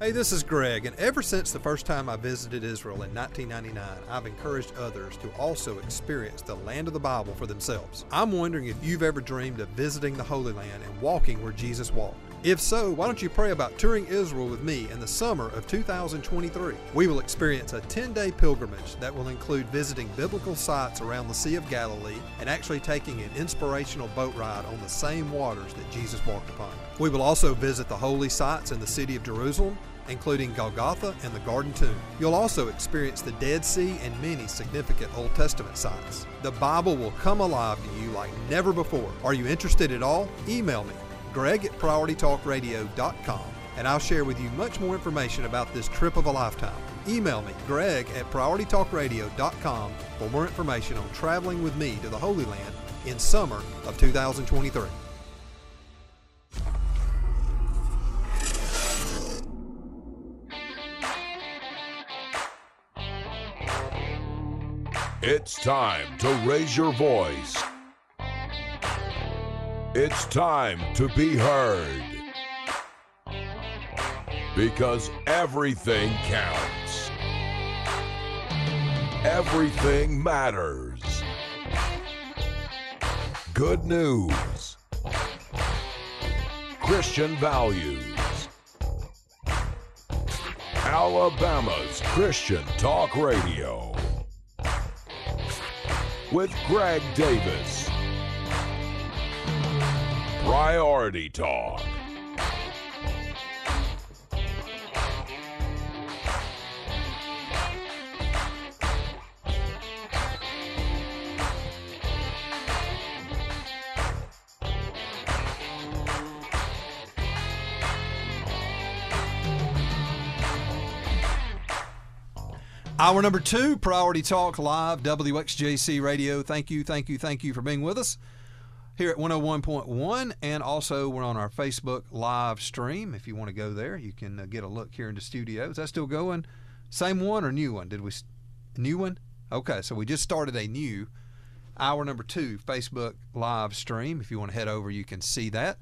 Hey, this is Greg, and ever since the first time I visited Israel in 1999, I've encouraged others to also experience the land of the Bible for themselves. I'm wondering if you've ever dreamed of visiting the Holy Land and walking where Jesus walked. If so, why don't you pray about touring Israel with me in the summer of 2023? We will experience a 10 day pilgrimage that will include visiting biblical sites around the Sea of Galilee and actually taking an inspirational boat ride on the same waters that Jesus walked upon. We will also visit the holy sites in the city of Jerusalem, including Golgotha and the Garden Tomb. You'll also experience the Dead Sea and many significant Old Testament sites. The Bible will come alive to you like never before. Are you interested at all? Email me, greg at prioritytalkradio.com, and I'll share with you much more information about this trip of a lifetime. Email me, greg at prioritytalkradio.com, for more information on traveling with me to the Holy Land in summer of 2023. It's time to raise your voice. It's time to be heard. Because everything counts. Everything matters. Good news. Christian values. Alabama's Christian Talk Radio with Greg Davis. Priority Talk. Hour number two, Priority Talk Live, WXJC Radio. Thank you, thank you, thank you for being with us here at 101.1. And also, we're on our Facebook live stream. If you want to go there, you can uh, get a look here in the studio. Is that still going, Same one or new one? Did we? New one? Okay, so we just started a new hour number two Facebook live stream. If you want to head over, you can see that.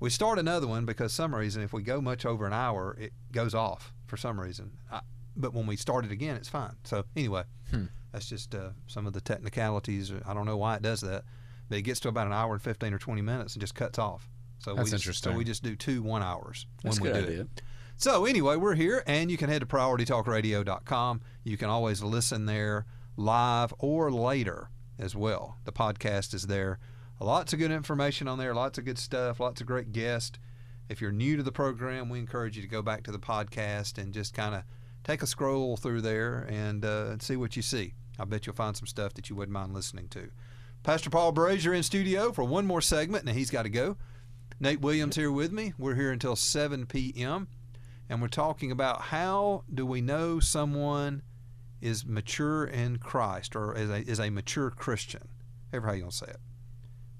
We start another one because some reason, if we go much over an hour, it goes off for some reason. I, but when we start it again, it's fine. So anyway, Hmm. that's just uh, some of the technicalities. I don't know why it does that, but it gets to about an hour and fifteen or twenty minutes and just cuts off. So That's we just, interesting. So we just do two one hours That's when we good do idea. it. So anyway, we're here, and you can head to PriorityTalkRadio.com. You can always listen there live or later as well. The podcast is there. Lots of good information on there. Lots of good stuff. Lots of great guests. If you're new to the program, we encourage you to go back to the podcast and just kind of take a scroll through there and uh, see what you see. I bet you'll find some stuff that you wouldn't mind listening to. Pastor Paul Brasher in studio for one more segment, and he's got to go. Nate Williams here with me. We're here until 7 p.m. and we're talking about how do we know someone is mature in Christ or is a, is a mature Christian, ever how you want to say it.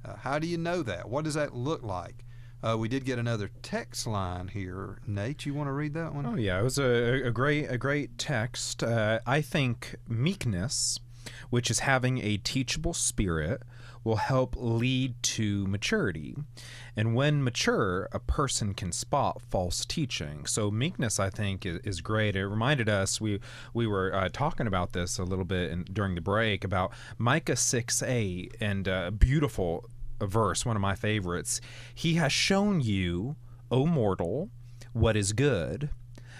Uh, how do you know that? What does that look like? Uh, we did get another text line here. Nate, you want to read that one? Oh yeah, it was a, a great a great text. Uh, I think meekness, which is having a teachable spirit, will help lead to maturity. And when mature, a person can spot false teaching. So meekness, I think, is, is great. It reminded us we we were uh, talking about this a little bit in, during the break about Micah six a and uh, beautiful verse, one of my favorites. He has shown you, O mortal, what is good,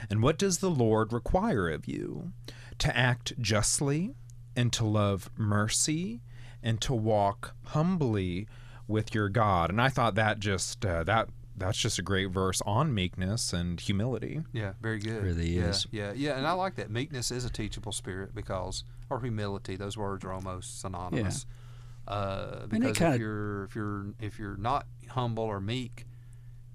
and what does the Lord require of you? To act justly, and to love mercy, and to walk humbly with your God. And I thought that just uh, that that's just a great verse on meekness and humility. Yeah, very good. Really yeah, is. Yeah, yeah, and I like that. Meekness is a teachable spirit because, or humility. Those words are almost synonymous. Uh, because kinda- if you're if you're if you're not humble or meek,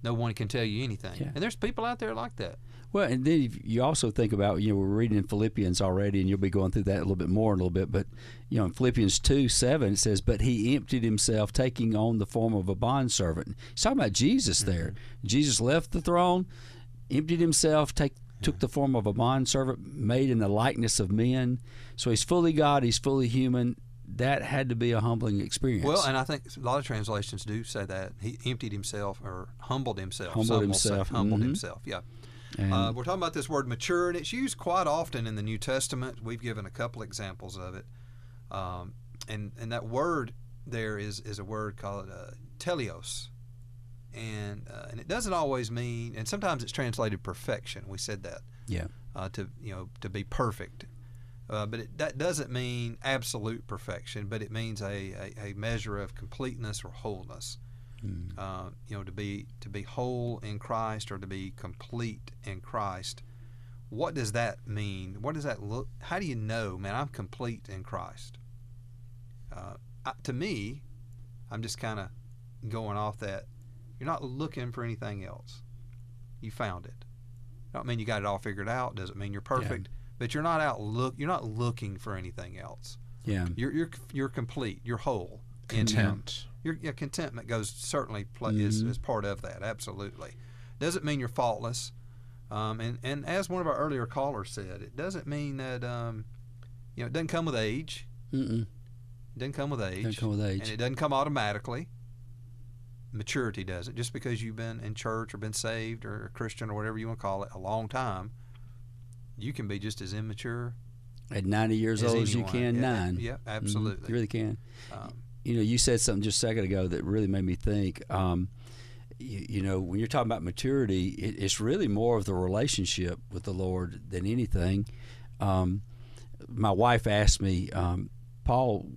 no one can tell you anything. Yeah. And there's people out there like that. Well, and then you also think about, you know, we're reading in Philippians already, and you'll be going through that a little bit more in a little bit. But, you know, in Philippians 2 7, it says, But he emptied himself, taking on the form of a bondservant. He's talking about Jesus there. Jesus left the throne, emptied himself, take, took the form of a bondservant, made in the likeness of men. So he's fully God, he's fully human. That had to be a humbling experience. Well, and I think a lot of translations do say that he emptied himself or humbled himself. Humbled Some himself, humbled mhm. himself. Yeah. Uh, we're talking about this word mature, and it's used quite often in the New Testament. We've given a couple examples of it, um, and and that word there is is a word called uh, teleos, and uh, and it doesn't always mean, and sometimes it's translated perfection. We said that yeah. uh, to you know to be perfect. Uh, but it, that doesn't mean absolute perfection, but it means a, a, a measure of completeness or wholeness. Uh, you know, to be to be whole in Christ or to be complete in Christ. What does that mean? What does that look? How do you know, man? I'm complete in Christ. Uh, I, to me, I'm just kind of going off that. You're not looking for anything else. You found it. Don't mean you got it all figured out. Doesn't mean you're perfect. But you're not out look. You're not looking for anything else. Yeah. You're you're you're complete. You're whole. Content. Your, your contentment goes certainly pl- is, Mhm. is part of that. Absolutely. Doesn't mean you're faultless. Um, and and as one of our earlier callers said, it doesn't mean that um, you know it doesn't come with age. Mm-mm. It doesn't come with age. Doesn't come with age. And it doesn't come automatically. Maturity doesn't. Just because you've been in church or been saved or a Christian or whatever you want to call it a long time, you can be just as immature. At 90 years As old as you can, Yeah, nine. yeah, Mhm. absolutely. You really can. Um, you know, you said something just a second ago that really made me think. Um, you, you know, when you're talking about maturity, it, it's really more of the relationship with the Lord than anything. Um, my wife asked me, um, Paul,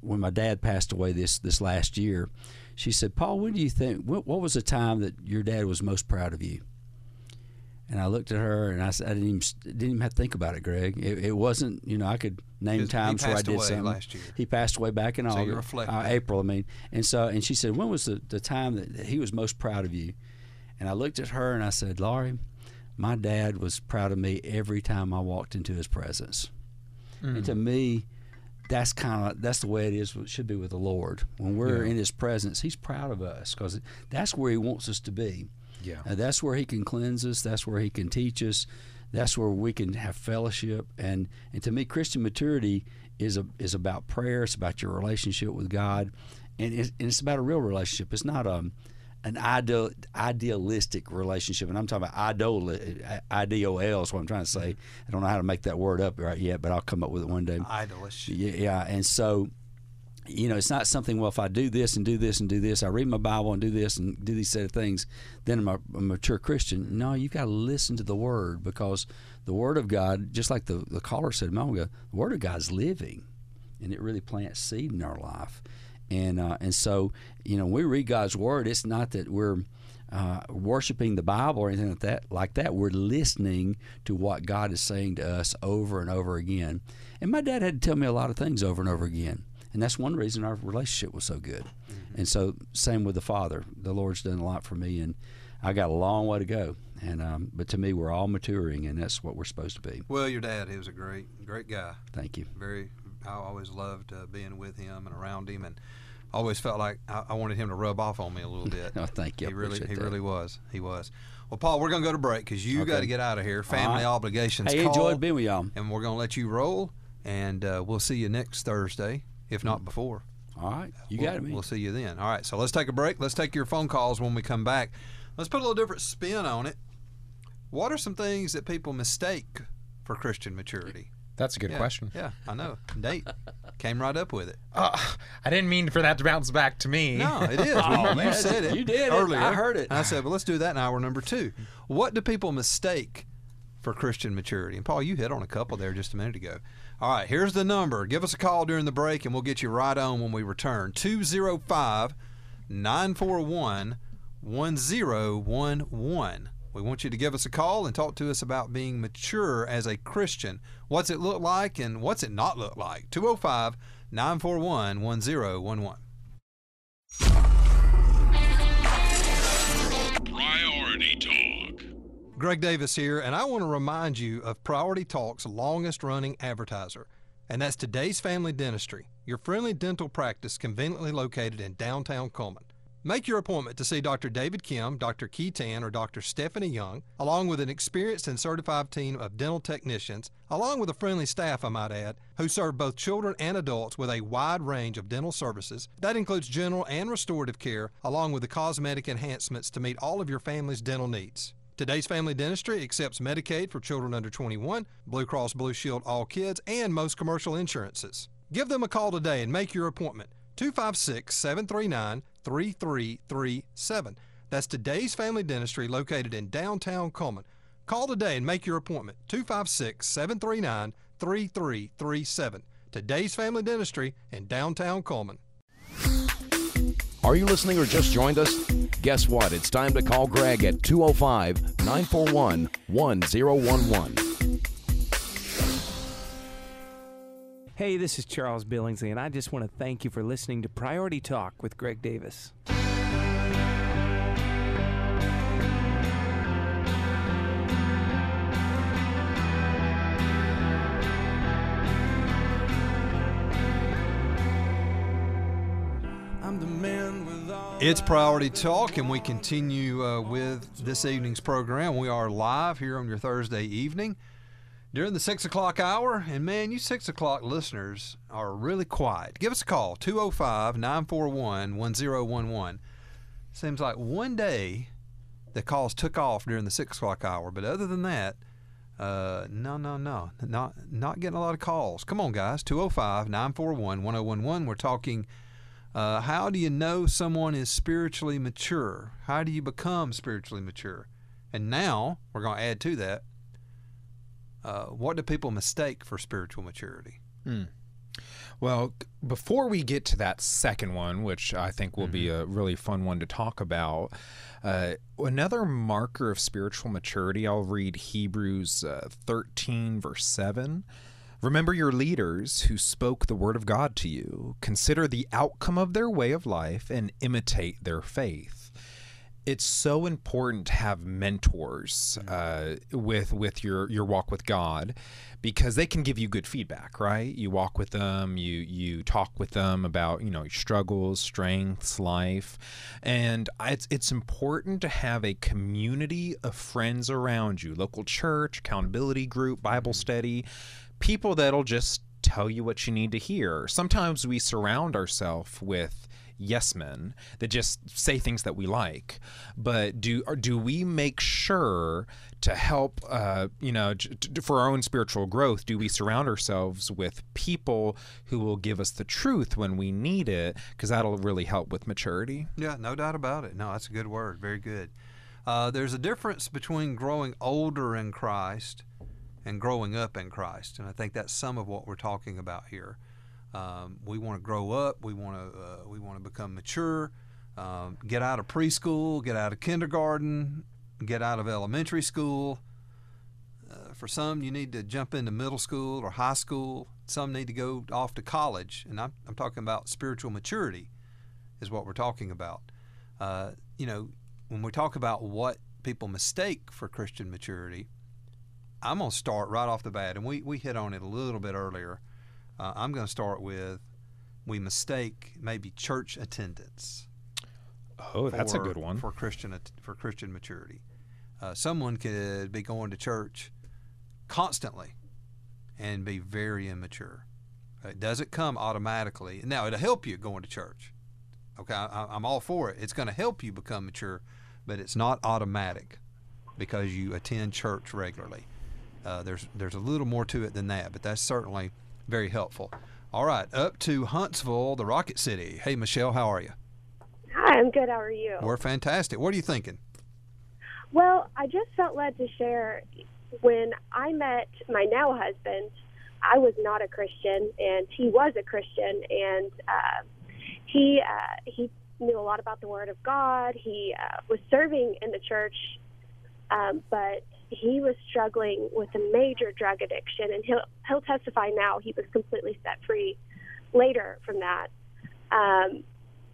when my dad passed away this this last year, she said, Paul, when do you think? What, what was the time that your dad was most proud of you? And I looked at her and I said, I didn't even, didn't even have to think about it, Greg. It, it wasn't, you know, I could name times where I passed did away something. last year. He passed away back in So August, uh, April. I mean, and so and she said, when was the, the time that, that he was most proud of you? And I looked at her and I said, Laurie, my dad was proud of me every time I walked into his presence. And to me, that's kind of that's the way it is. It should be with the Lord. When we're Yeah. in His presence, He's proud of us because that's where He wants us to be. Yeah. Uh, that's where He can cleanse us. That's where He can teach us. That's where we can have fellowship. And and to me, Christian maturity is a, is about prayer. It's about your relationship with God, and it's, and it's about a real relationship. It's not um an ideal, idealistic relationship, and I'm talking about idol, I-D-O-L is what I'm trying to say. I don't know how to make that word up right yet, but I'll come up with it one day. Idolish. Yeah, yeah. And so, you know, it's not something. Well, if I do this and do this and do this, I read my Bible and do this and do these set of things, then I'm a, a mature Christian. No, you've got to listen to the Word because the Word of God, just like the the caller said a moment ago, the Word of God's living, and it really plants seed in our life. And uh, and so, you know, when we read God's Word, it's not that we're uh, worshiping the Bible or anything like that. Like that, we're listening to what God is saying to us over and over again. And my dad had to tell me a lot of things over and over again, and that's one reason our relationship was so good. And so, same with the Father. The Lord's done a lot for me, and I got a long way to go. And um, but to me, we're all maturing, and that's what we're supposed to be. Well, your dad, he was a great, great guy. Thank you. Very, I always loved uh, being with him and around him, and always felt like I, I wanted him to rub off on me a little bit. oh, thank you. He really, he that. really was. He was. Well, Paul, we're gonna go to break because you Okay. got to get out of here. Family right. obligations. Hey, enjoyed being with y'all. And we're gonna let you roll, and uh, we'll see you next Thursday, if not before. All right, you we'll, got it, man. We'll see you then. All right, so let's take a break. Let's take your phone calls when we come back. Let's put a little different spin on it. What are some things that people mistake for Christian maturity? That's a good Yeah, question. Yeah, I know. Nate came right up with it. Uh, I didn't mean for that to bounce back to me. No, it is. Oh, you man, said it. you did it. earlier. I heard it. And I said, well, let's do that in hour number two. What do people mistake for Christian maturity? And Paul, you hit on a couple there just a minute ago. All right, here's the number. Give us a call during the break, and we'll get you right on when we return. 205 941 1011. We want you to give us a call and talk to us about being mature as a Christian. What's it look like and what's it not look like? 205 941 1011. Greg Davis here, and I want to remind you of Priority Talk's longest running advertiser, and that's Today's Family Dentistry, your friendly dental practice conveniently located in downtown Cullman. Make your appointment to see Dr. David Kim, Dr. Key Tan, or Dr. Stephanie Young, along with an experienced and certified team of dental technicians, along with a friendly staff, I might add, who serve both children and adults with a wide range of dental services. That includes general and restorative care, along with the cosmetic enhancements to meet all of your family's dental needs. Today's Family Dentistry accepts Medicaid for children under 21, Blue Cross Blue Shield All Kids, and most commercial insurances. Give them a call today and make your appointment. 256 739 3337. That's Today's Family Dentistry located in downtown Cullman. Call today and make your appointment. 256 739 3337. Today's Family Dentistry in downtown Cullman. Are you listening or just joined us? Guess what? It's time to call Greg at 205 941 1011. Hey, this is Charles Billingsley, and I just want to thank you for listening to Priority Talk with Greg Davis. It's Priority Talk, and we continue uh, with this evening's program. We are live here on your Thursday evening during the 6 o'clock hour. And man, you 6 o'clock listeners are really quiet. Give us a call, 205 941 1011. Seems like one day the calls took off during the 6 o'clock hour, but other than that, uh, no, no, no, not not getting a lot of calls. Come on, guys, 205 941 1011. We're talking. Uh, how do you know someone is spiritually mature? How do you become spiritually mature? And now we're going to add to that. Uh, what do people mistake for spiritual maturity? Hmm. Well, before we get to that second one, which I think will be a really fun one to talk about, uh, another marker of spiritual maturity, I'll read Hebrews uh, 13, verse 7. Remember your leaders who spoke the word of God to you. Consider the outcome of their way of life and imitate their faith. it's so important to have mentors uh, with with your your walk with God because they can give you good feedback right you walk with them you you talk with them about you know struggles strengths life and it's it's important to have a community of friends around you local church accountability group bible study people that'll just tell you what you need to hear sometimes we surround ourselves with yes men that just say things that we like but do do we make sure to help uh, you know for our own spiritual growth do we surround ourselves with people who will give us the truth when we need it because that'll really help with maturity Yeah, no doubt about it. No, that's a good word. Very good. Uh, there's a difference between growing older in Christ and growing up in Christ, and I think that's some of what we're talking about here. Um, we want to grow up. We want to uh, we want to become mature. Um, get out of preschool. Get out of kindergarten. Get out of elementary school. Uh, for some, you need to jump into middle school or high school. Some need to go off to college, and I'm, I'm talking about spiritual maturity, is what we're talking about. Uh, you know, when we talk about what people mistake for Christian maturity, I'm going to start right off the bat, and we, we hit on it a little bit earlier. Uh, I'm going to start with we mistake maybe church attendance. Oh, that's a good one. for Christian for Christian maturity. Uh, someone could be going to church constantly and be very immature. It doesn't come automatically. Now it'll help you going to church. Okay, I, I'm all for it. It's going to help you become mature, but it's not automatic because you attend church regularly. Uh, there's there's a little more to it than that, but that's certainly very helpful. All right, up to Huntsville, the Rocket City. Hey, Michelle, how are you? Hi, I'm good. How are you? We're fantastic. What are you thinking? Well, I just felt led to share when I met my now husband. I was not a Christian, and he was a Christian, and uh, he uh, he knew a lot about the Word of God. He uh, was serving in the church, um, but he was struggling with a major drug addiction, and he'll he'll testify now he was completely set free later from that. Um,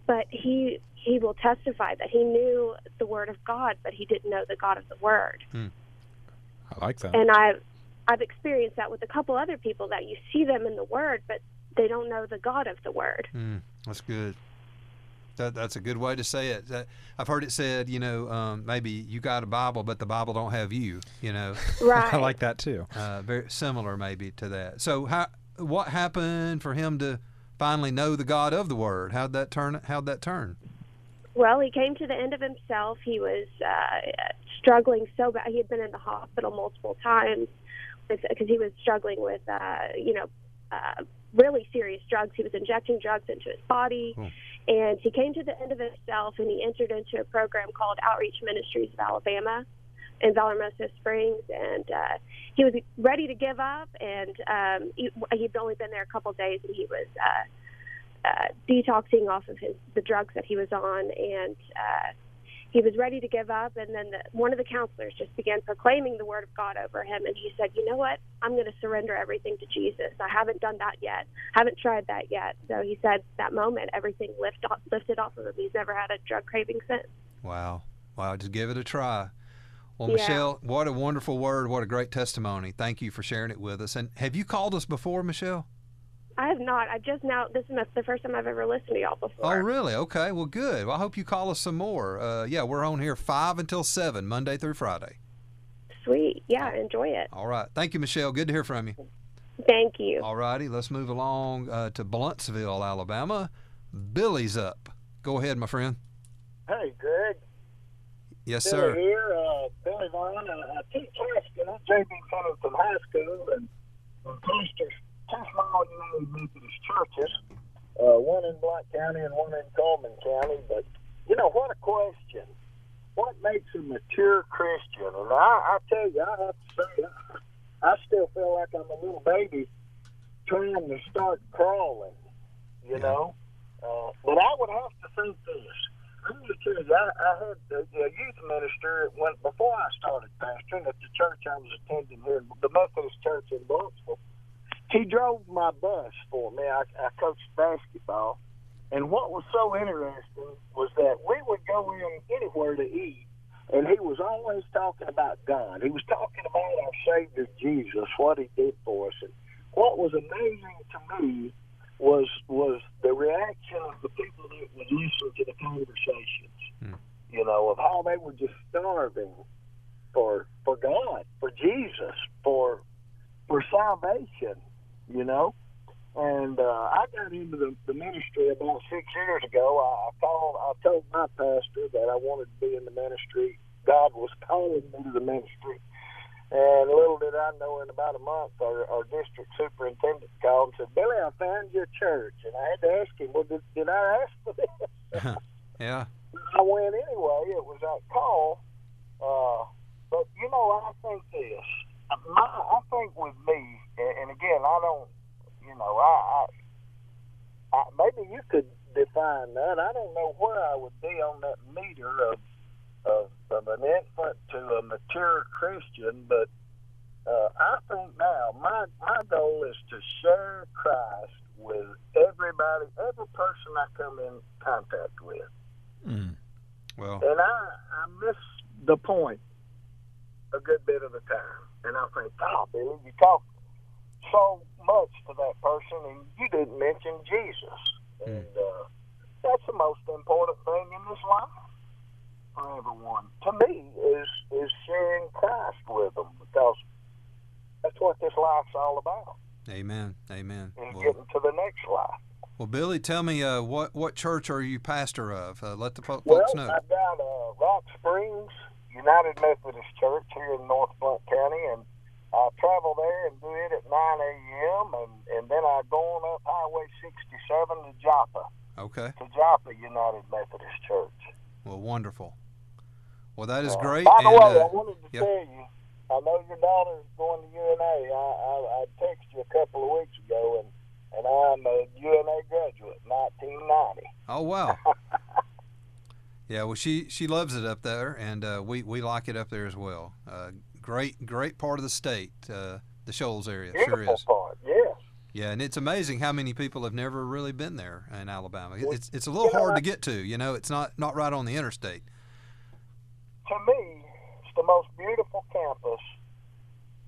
but he he will testify that he knew the word of God, but he didn't know the God of the word. I like that. And I've I've experienced that with a couple other people that you see them in the word, but they don't know the God of the word. Mm, that's good. That, that's a good way to say it. That, I've heard it said, you know, um, maybe you got a Bible, but the Bible don't have you. You know, Right. I like that too. Uh, very similar, maybe to that. So, how what happened for him to finally know the God of the Word? How'd that turn? How'd that turn? Well, he came to the end of himself. He was uh, struggling so bad. He had been in the hospital multiple times because he was struggling with, uh, you know, uh, really serious drugs. He was injecting drugs into his body. And he came to the end of himself and he entered into a program called Outreach Ministries of Alabama in Valhermoso Springs. And uh, he was ready to give up. And um, he, he'd only been there a couple of days and he was. Uh, uh, detoxing off of his the drugs that he was on, and uh, he was ready to give up. And then the, one of the counselors just began proclaiming the word of God over him, and he said, "You know what? I'm going to surrender everything to Jesus. I haven't done that yet. Haven't tried that yet." So he said that moment, everything lift off, lifted off of him. He's never had a drug craving since. Wow, wow! Just give it a try. Well, Yeah. Michelle, what a wonderful word! What a great testimony! Thank you for sharing it with us. And have you called us before, Michelle? I have not. I've just now. This is the first time I've ever listened to y'all before. Oh, really? Okay. Well, good. Well, I hope you call us some more. Uh, yeah, we're on here five until seven, Monday through Friday. Sweet. Yeah, enjoy it. All right. Thank you, Michelle. Good to hear from you. Thank you. All righty. Let's move along uh, to Blountsville, Alabama. Billy's up. Go ahead, my friend. Hey, Greg. Yes, Billy sir. here, uh, Billy Vaughn. Uh, I teach high school, JB Pennington High School, and uh, pastor two small United Methodist churches, uh, one in Blount County and one in Cullman County. But, you know, what a question. What makes a mature Christian? And I, I tell you, I have to say, I, I still feel like I'm a little baby trying to start crawling, you know? Uh, but I would have to think this. I'm tell you, I, I had a, a youth minister when before I started pastoring at the church I was attending here, the Methodist Church in Brooksville. He drove my bus for me. I, I coached basketball, And what was so interesting was that we would go in anywhere to eat, and he was always talking about God. He was talking about our Savior Jesus, what He did for us. And what was amazing to me was was the reaction of the people that would listen to the conversations. Hmm. You know, of how they were just starving for for God, for Jesus, for for salvation. You know, and uh, I got into the, the ministry about six years ago. I, I called, I told my pastor that I wanted to be in the ministry. God was calling me to the ministry. And little did I know, in about a month, our, our district superintendent called and said, Billy, I found your church. And I had to ask him, well, did, did I ask for this? yeah. I went anyway. It was that call. Uh, but, you know, I think this. My, I think with me, and, and again, I don't, you know, I, I, I maybe you could define that. I don't know where I would be on that meter of of, of an infant to a mature Christian, but uh, I think now my my goal is to share Christ with everybody, every person I come in contact with, Well, and I I miss the point a good bit of the time, and I think, God, Billy, you talk so much to that person, and you didn't mention Jesus, and uh, that's the most important thing in this life for everyone. To me, is is sharing Christ with them because that's what this life's all about, amen. Amen. and Well, getting to the next life. well, Billy, tell me uh, what what church are you pastor of? Uh, let the fo- Well, folks know. I've got uh, Rock Springs United Methodist Church here in North Blount County, and I travel there and do it at 9 a.m. and and then I go on up Highway 67 to Joppa, Okay. to Joppa United Methodist Church. Well, wonderful. Well, that is Uh, great. By the and, way, uh, I wanted to yeah. tell you, I know your daughter's going to UNA. I, I, I texted you a couple of weeks ago, and, and I'm a UNA graduate, 1990. Oh wow. yeah, well she she loves it up there, and uh, we we like it up there as well. Great great part of the state, uh, the Shoals area, sure Beautiful is. part, yes. Yeah, and it's amazing how many people have never really been there in Alabama. Well, It's it's a little you know, hard to get to. You know, it's not not right on the interstate. to me, it's the most beautiful campus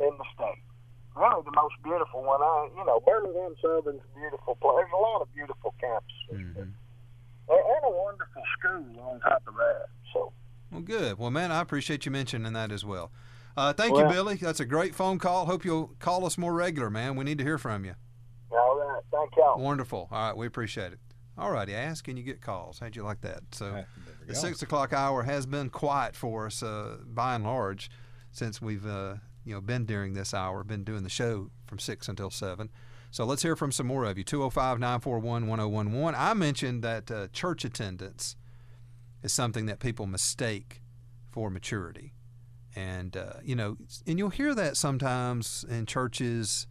in the state. Really, the most beautiful one. I, you know, Birmingham Southern's a beautiful place. There's a lot of beautiful campuses, Mm-hmm. and a wonderful school on top of that. So, Well, good. Well, man, I appreciate you mentioning that as well. Uh, thank Well- you, Billy. That's a great phone call. Hope you'll call us more regular, man. We need to hear from you. all right, thank y'all. Wonderful. All right, we appreciate it. All righty, ask and you get calls. How'd you like that? So the six o'clock hour has been quiet for us uh, by and large since we've uh, you know been during this hour, been doing the show from six until seven. So let's hear from some more of you. 205 941 1011. I mentioned that uh, church attendance is something that people mistake for maturity. And, uh, you know, and you'll hear that sometimes in churches,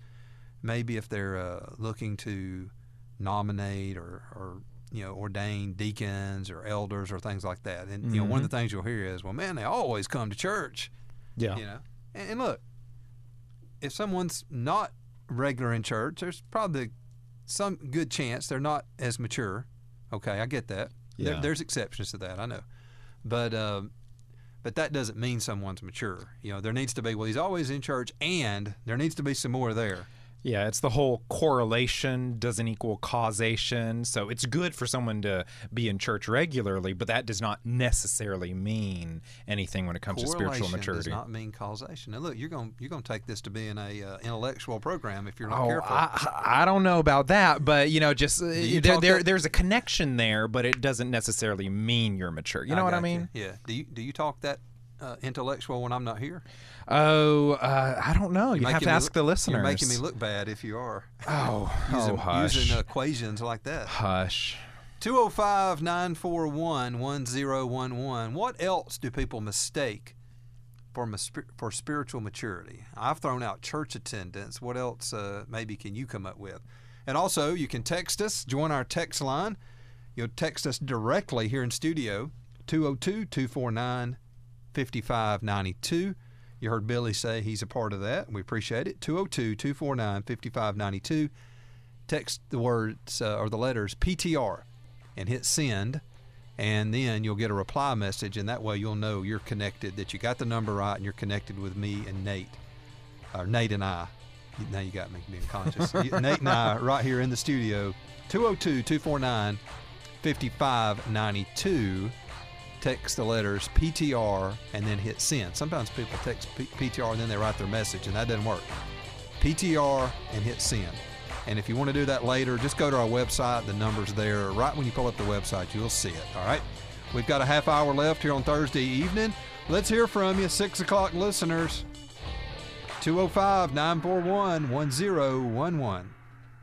maybe if they're uh, looking to nominate or, or, you know, ordain deacons or elders or things like that. And, you know, one of the things you'll hear is, well, man, they always come to church. Yeah. You know, and, and look, if someone's not regular in church, there's probably some good chance they're not as mature. Okay, I get that. There, Yeah. there's exceptions to that, I know, but um, but that doesn't mean someone's mature. You know, there needs to be. Well, he's always in church, and there needs to be some more there. Yeah, it's the whole correlation doesn't equal causation. So it's good for someone to be in church regularly, but that does not necessarily mean anything when it comes to spiritual maturity. Does not mean causation. Now, look, you're going you're going to take this to being a uh, intellectual program if you're not Oh, careful. I, I don't know about that, but you know, just uh, you there, there there's a connection there, but it doesn't necessarily mean you're mature. You know what I mean? Yeah. Do you do you talk that uh, intellectual when I'm not here? Oh, uh, I don't know. You have to ask look- the listeners. You're making me look bad if you are. Oh, using, oh, hush. using equations like that. Hush. 205 941 1011. What else do people mistake for, for spiritual maturity? I've thrown out church attendance. What else uh, maybe can you come up with? And also, you can text us, join our text line. You'll text us directly here in studio, 202 249 5592. You heard Billy say he's a part of that. We appreciate it. 202 249 5592. Text the words uh, or the letters PTR and hit send. And then you'll get a reply message, and that way you'll know you're connected, that you got the number right, and you're connected with me and Nate, or Nate and I. Now you got me being conscious. Nate and I, right here in the studio, 202 249 5592. Text the letters PTR and then hit send. Sometimes people text P- PTR and then they write their message, and that doesn't work. PTR and hit send. And if you want to do that later, just go to our website. The number's there. Right when you pull up the website, you'll see it. All right. We've got a half hour left here on Thursday evening. Let's hear from you, 6 o'clock listeners. 205 941 1011.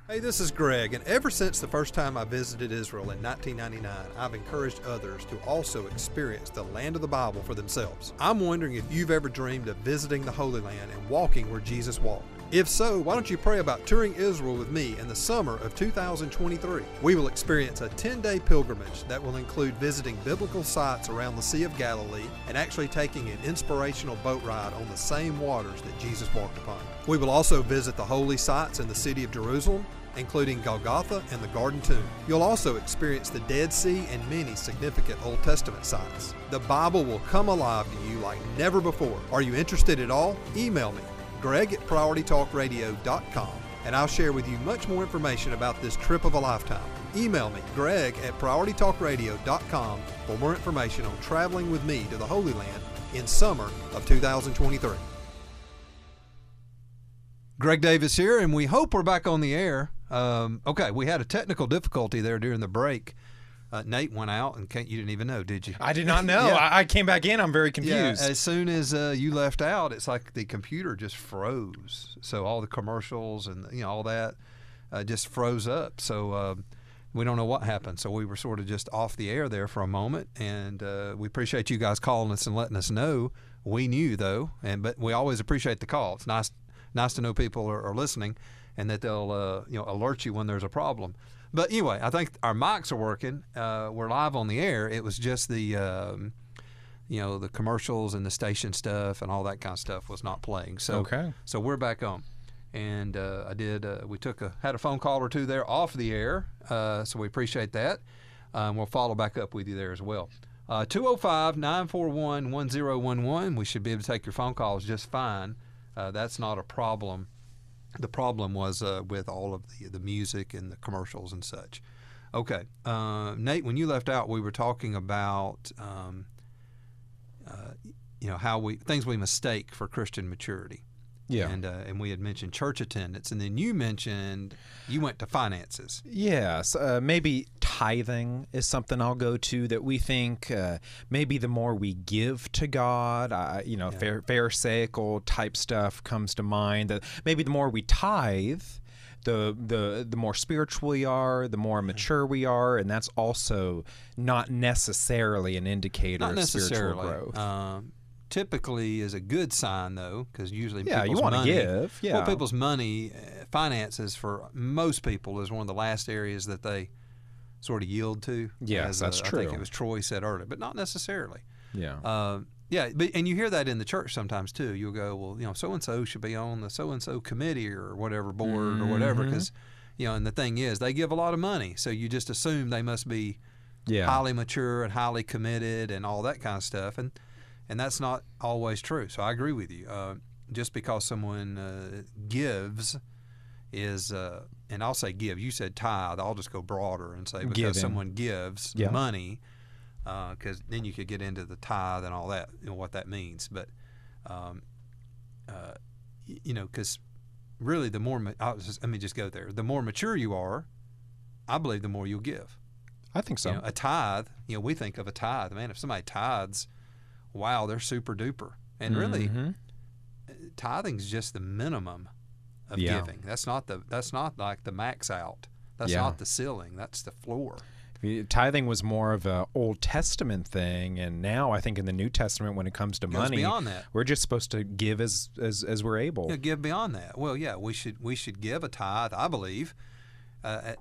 Hey, this is Greg, and ever since the first time I visited Israel in 1999, I've encouraged others to also experience the land of the Bible for themselves. I'm wondering if you've ever dreamed of visiting the Holy Land and walking where Jesus walked. If so, why don't you pray about touring Israel with me in the summer of 2023? We will experience a 10 day pilgrimage that will include visiting biblical sites around the Sea of Galilee and actually taking an inspirational boat ride on the same waters that Jesus walked upon. We will also visit the holy sites in the city of Jerusalem, including Golgotha and the Garden Tomb. You'll also experience the Dead Sea and many significant Old Testament sites. The Bible will come alive to you like never before. Are you interested at all? Email me greg at prioritytalkradio.com, and I'll share with you much more information about this trip of a lifetime. Email me, greg at prioritytalkradio.com, for more information on traveling with me to the Holy Land in summer of 2023. Greg Davis here, and we hope we're back on the air. Um, okay, we had a technical difficulty there during the break. Uh, Nate went out, and you didn't even know, did you? I did not know. Yeah. I, I came back in. I'm very confused. Yeah, as soon as uh, you left out, it's like the computer just froze. So all the commercials and you know all that uh, just froze up. So uh, we don't know what happened. So we were sort of just off the air there for a moment, and uh, we appreciate you guys calling us and letting us know. We knew though, and but we always appreciate the call. It's nice nice to know people are, are listening, and that they'll uh, you know alert you when there's a problem. But anyway, I think our mics are working. Uh, we're live on the air. It was just the, um, you know, the commercials and the station stuff and all that kind of stuff was not playing. So Okay. So we're back on, and uh, I did. Uh, we took a had a phone call or two there off the air. Uh, so we appreciate that. Um, we'll follow back up with you there as well. Uh, 205 941 1011. We should be able to take your phone calls just fine. Uh, that's not a problem the problem was uh, with all of the, the music and the commercials and such. Okay, uh, Nate, when you left out, we were talking about um, uh, you know how we things we mistake for Christian maturity. Yeah. and uh, and we had mentioned church attendance, and then you mentioned you went to finances. Yes, uh, maybe tithing is something I'll go to that we think uh, maybe the more we give to God, uh, you know, fair, pharisaical type stuff comes to mind. That maybe the more we tithe, the the the more spiritual we are, the more mature we are, and that's also not necessarily an indicator Not of spiritual growth. Um, typically is a good sign though, because usually Yeah, you people's wanna money- give, yeah. Well, people's money, uh, finances for most people is one of the last areas that they sort of yield to. Yeah, that's uh, I think true. it was Troy said earlier, but not necessarily. Yeah. Uh, yeah, but and you hear that in the church sometimes too. You'll go, well, you know, so and so should be on the so and so committee or whatever board or whatever, because you know, and the thing is, they give a lot of money, so you just assume they must be Yeah. highly mature and highly committed and all that kind of stuff, and and that's not always true. So I agree with you. Uh, just because someone uh, gives is, uh, and I'll say give. You said tithe. I'll just go broader and say because Giving. someone gives Yeah. money, because then you could get into the tithe and all that, you know, what that means. But, um, uh, y- you know, because really the more, ma- I just, let me just go there. The more mature you are, I believe the more you'll give. I think so. You know, a tithe, you know, we think of a tithe. Man, if somebody tithes, wow, they're super duper. And really, Mhm. tithing's just the minimum of Yeah. giving. That's not the that's not like the max out. That's Yeah. not the ceiling. That's the floor. Tithing was more of a Old Testament thing, and now I think in the New Testament, when it comes to Goes money, beyond that. we're just supposed to give as as, as we're able. Know, give beyond that. Well, yeah, we should we should give a tithe, I believe, uh,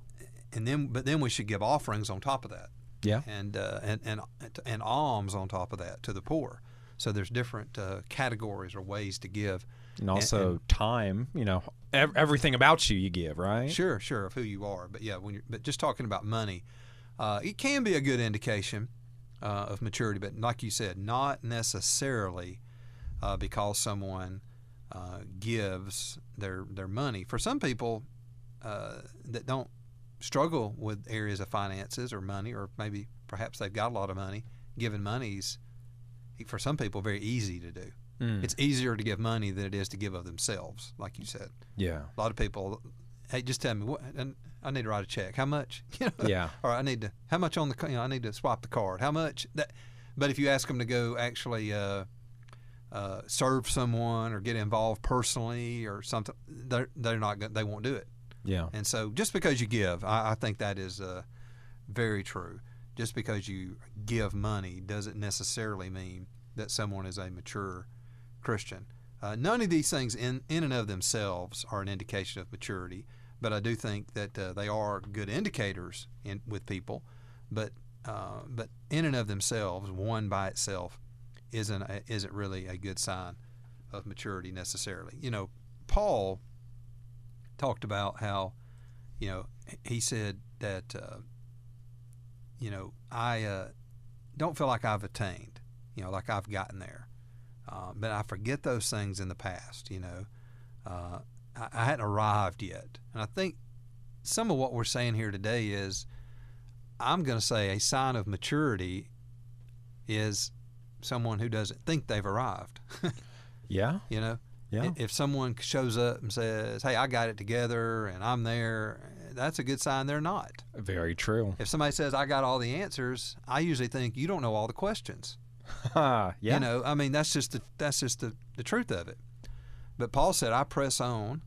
and then but then we should give offerings on top of that. Yeah. and uh, and and and alms on top of that to the poor. So there's different uh, categories or ways to give. and also and- time. You know, ev- everything about you you give, right? Sure, sure, of who you are. But yeah, when you're, but just talking about money, uh, it can be a good indication uh, of maturity, but like you said, not necessarily uh, because someone uh, gives their their money. For some people uh, that don't struggle with areas of finances or money, or maybe perhaps they've got a lot of money, giving money's for some people very easy to do. Mm. It's easier to give money than it is to give of themselves, like you said. Yeah. A lot of people, hey, just tell me what, and I need to write a check. How much? You know? Yeah. Or I need to. How much on the? You know, I need to swap the card. How much? That. But if you ask them to go actually uh, uh, serve someone or get involved personally or something, they're they're not. They won't do it. Yeah. And so, just because you give, I, I think that is uh, very true. Just because you give money doesn't necessarily mean that someone is a mature Christian. Uh, none of these things, in in and of themselves, are an indication of maturity. But I do think that uh, they are good indicators in, with people. But uh, but in and of themselves, one by itself, isn't a, isn't really a good sign of maturity necessarily. You know, Paul talked about how, you know, he said that, uh, you know, I uh, don't feel like I've attained, you know, like I've gotten there. Uh, but I forget those things in the past, you know. Uh, I, I hadn't arrived yet. And I think some of what we're saying here today is I'm going to say a sign of maturity is someone who doesn't think they've arrived. yeah. You know, Yeah. if someone shows up and says, "Hey, I got it together and I'm there," that's a good sign they're not. Very true. If somebody says, "I got all the answers," I usually think you don't know all the questions. yeah. You know, I mean, that's just the that's just the, the truth of it. But Paul said, "I press on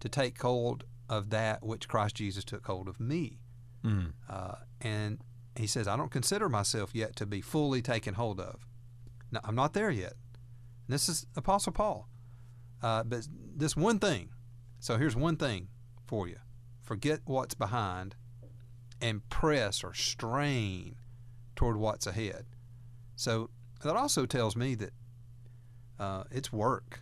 to take hold of that which Christ Jesus took hold of me." Mm. Uh, and he says, "I don't consider myself yet to be fully taken hold of. No, I'm not there yet." This is Apostle Paul. Uh, but this one thing. So here's one thing for you: forget what's behind, and press or strain toward what's ahead. So that also tells me that uh, it's work.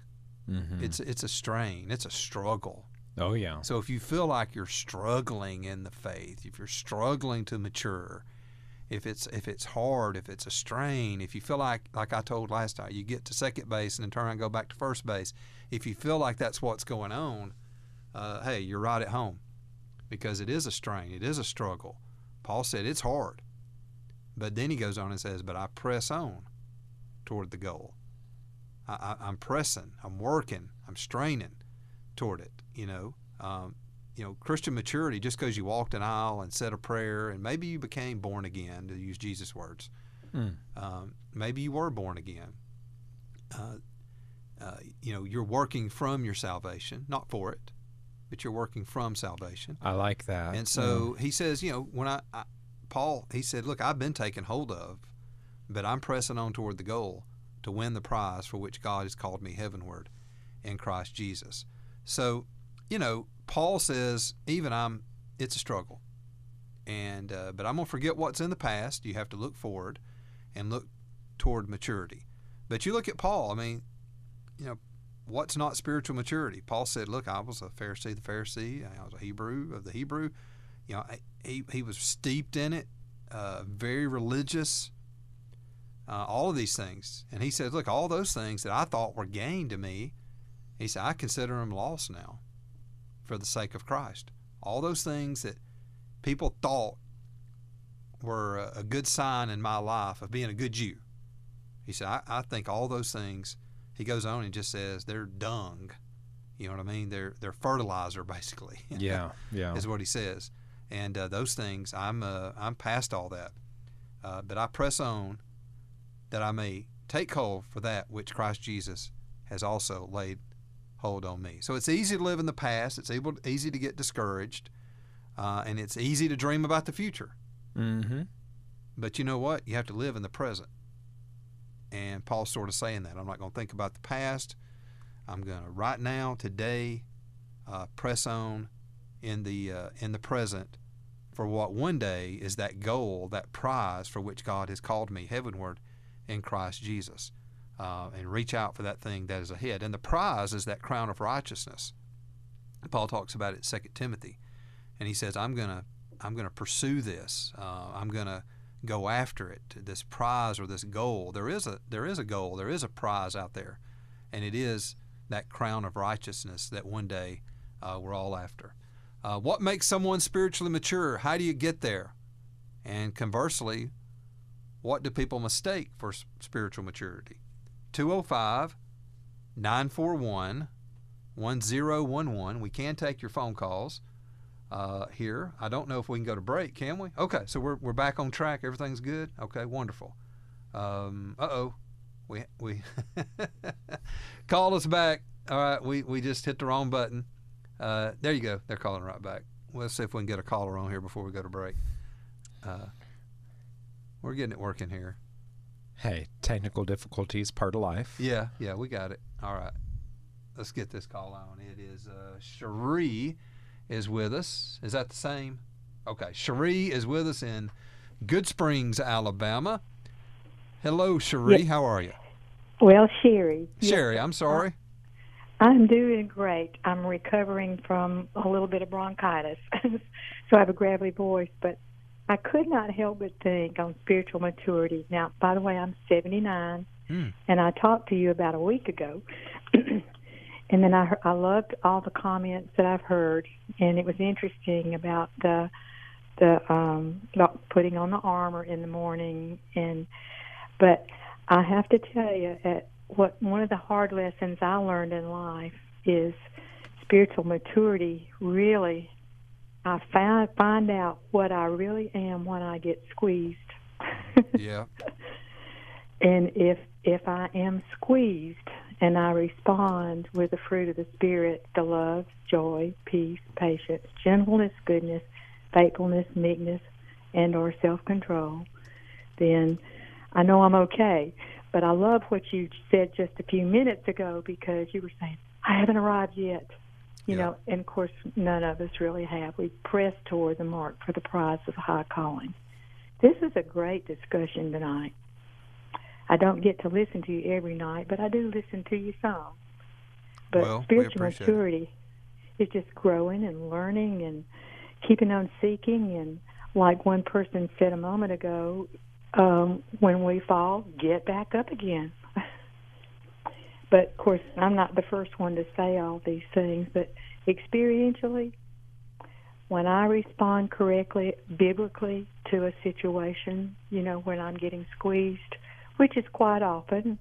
Mhm. It's it's a strain. It's a struggle. Oh yeah. So if you feel like you're struggling in the faith, if you're struggling to mature, if it's if it's hard, if it's a strain, if you feel like like I told last time, you get to second base and then turn around and go back to first base. If you feel like that's what's going on, uh, hey, you're right at home, because it is a strain, it is a struggle. Paul said it's hard, but then he goes on and says, "But I press on toward the goal. I, I'm pressing, I'm working, I'm straining toward it. You know, um, you know, Christian maturity. Just because you walked an aisle and said a prayer, and maybe you became born again, to use Jesus' words. Mm. Um, maybe you were born again. Uh, uh, you know, you're working from your salvation, not for it, but you're working from salvation. I like that. And so he says, you know, when I, I Paul, he said, look, I've been taken hold of, but I'm pressing on toward the goal to win the prize for which God has called me heavenward in Christ Jesus. So, you know, Paul says, even I'm, it's a struggle, and uh, but I'm gonna forget what's in the past. You have to look forward, and look toward maturity. But you look at Paul. I mean, you know, what's not spiritual maturity? Paul said, "Look, I was a Pharisee, the Pharisee. I was a Hebrew of the Hebrew. You know, I- he he was steeped in it, uh, very religious. Uh, all of these things, and he said, "Look, all those things that I thought were gain to me, he said, I consider them lost now, for the sake of Christ. All those things that people thought were a, a good sign in my life of being a good Jew." He said, I, I think all those things, he goes on and just says, they're dung. You know what I mean? They're, they're fertilizer, basically. Yeah, yeah. is what he says. And uh, those things, I'm, uh, I'm past all that. Uh, but I press on that I may take hold for that which Christ Jesus has also laid hold on me. So it's easy to live in the past. It's able, easy to get discouraged. Uh, and it's easy to dream about the future. Mm-hmm. But you know what? You have to live in the present. And Paul's sort of saying that. I'm not going to think about the past. I'm going to right now, today, uh, press on in the uh, in the present for what one day is that goal, that prize for which God has called me heavenward in Christ Jesus, uh, and reach out for that thing that is ahead. And the prize is that crown of righteousness. Paul talks about it in 2 Timothy, and he says, "I'm going to I'm to pursue this. Uh, I'm going to go after it. This prize or this goal. There is a there is a goal. There is a prize out there, and it is that crown of righteousness that one day uh, we're all after. Uh, what makes someone spiritually mature? How do you get there? And conversely, what do people mistake for spiritual maturity? 205 941 1011. We can take your phone calls uh, here. I don't know if we can go to break, can we? Okay, so we're, we're back on track. Everything's good? Okay, wonderful. Um, uh oh. We, we call us back. All right, we, we just hit the wrong button. Uh, there you go. They're calling right back. Let's see if we can get a caller on here before we go to break. Uh, we're getting it working here. Hey, technical difficulties, part of life. Yeah, yeah, we got it. All right. Let's get this call on. It is uh, Cherie is with us. Is that the same? Okay. Cherie is with us in Good Springs, Alabama. Hello, Cherie. Yeah. How are you? Well, Sherry. yes, Sherry, I'm sorry. I'm doing great. I'm recovering from a little bit of bronchitis, so I have a gravelly voice. But I could not help but think on spiritual maturity. Now, by the way, I'm 79, Hmm. and I talked to you about a week ago. and then I I loved all the comments that I've heard, and it was interesting about the the um about putting on the armor in the morning and but I have to tell you at what one of the hard lessons I learned in life is spiritual maturity really I find find out what I really am when I get squeezed. yeah. And if if I am squeezed and I respond with the fruit of the spirit, the love, joy, peace, patience, gentleness, goodness, faithfulness, meekness, and or self-control, then I know I'm okay. But I love what you said just a few minutes ago because you were saying I haven't arrived yet. You know, and of course none of us really have. We press toward the mark for the prize of high calling. This is a great discussion tonight. I don't get to listen to you every night, but I do listen to you some. But Well, spiritual maturity is just growing and learning and keeping on seeking. And like one person said a moment ago, um, when we fall, get back up again. But of course, I'm not the first one to say all these things, but experientially, when I respond correctly, biblically to a situation, you know, when I'm getting squeezed, which is quite often,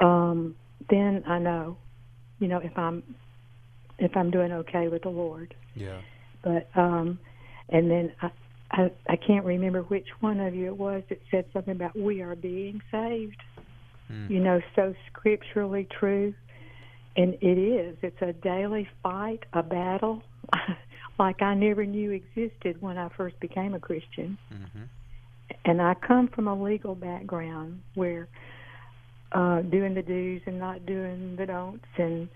um, then I know, you know, if I'm if I'm doing okay with the Lord. Yeah. But um, and then I, I I can't remember which one of you it was that said something about we are being saved. You know, so scripturally true. And it is. It's a daily fight, a battle, like I never knew existed when I first became a Christian. And I come from a legal background where uh, doing the do's and not doing the don'ts, and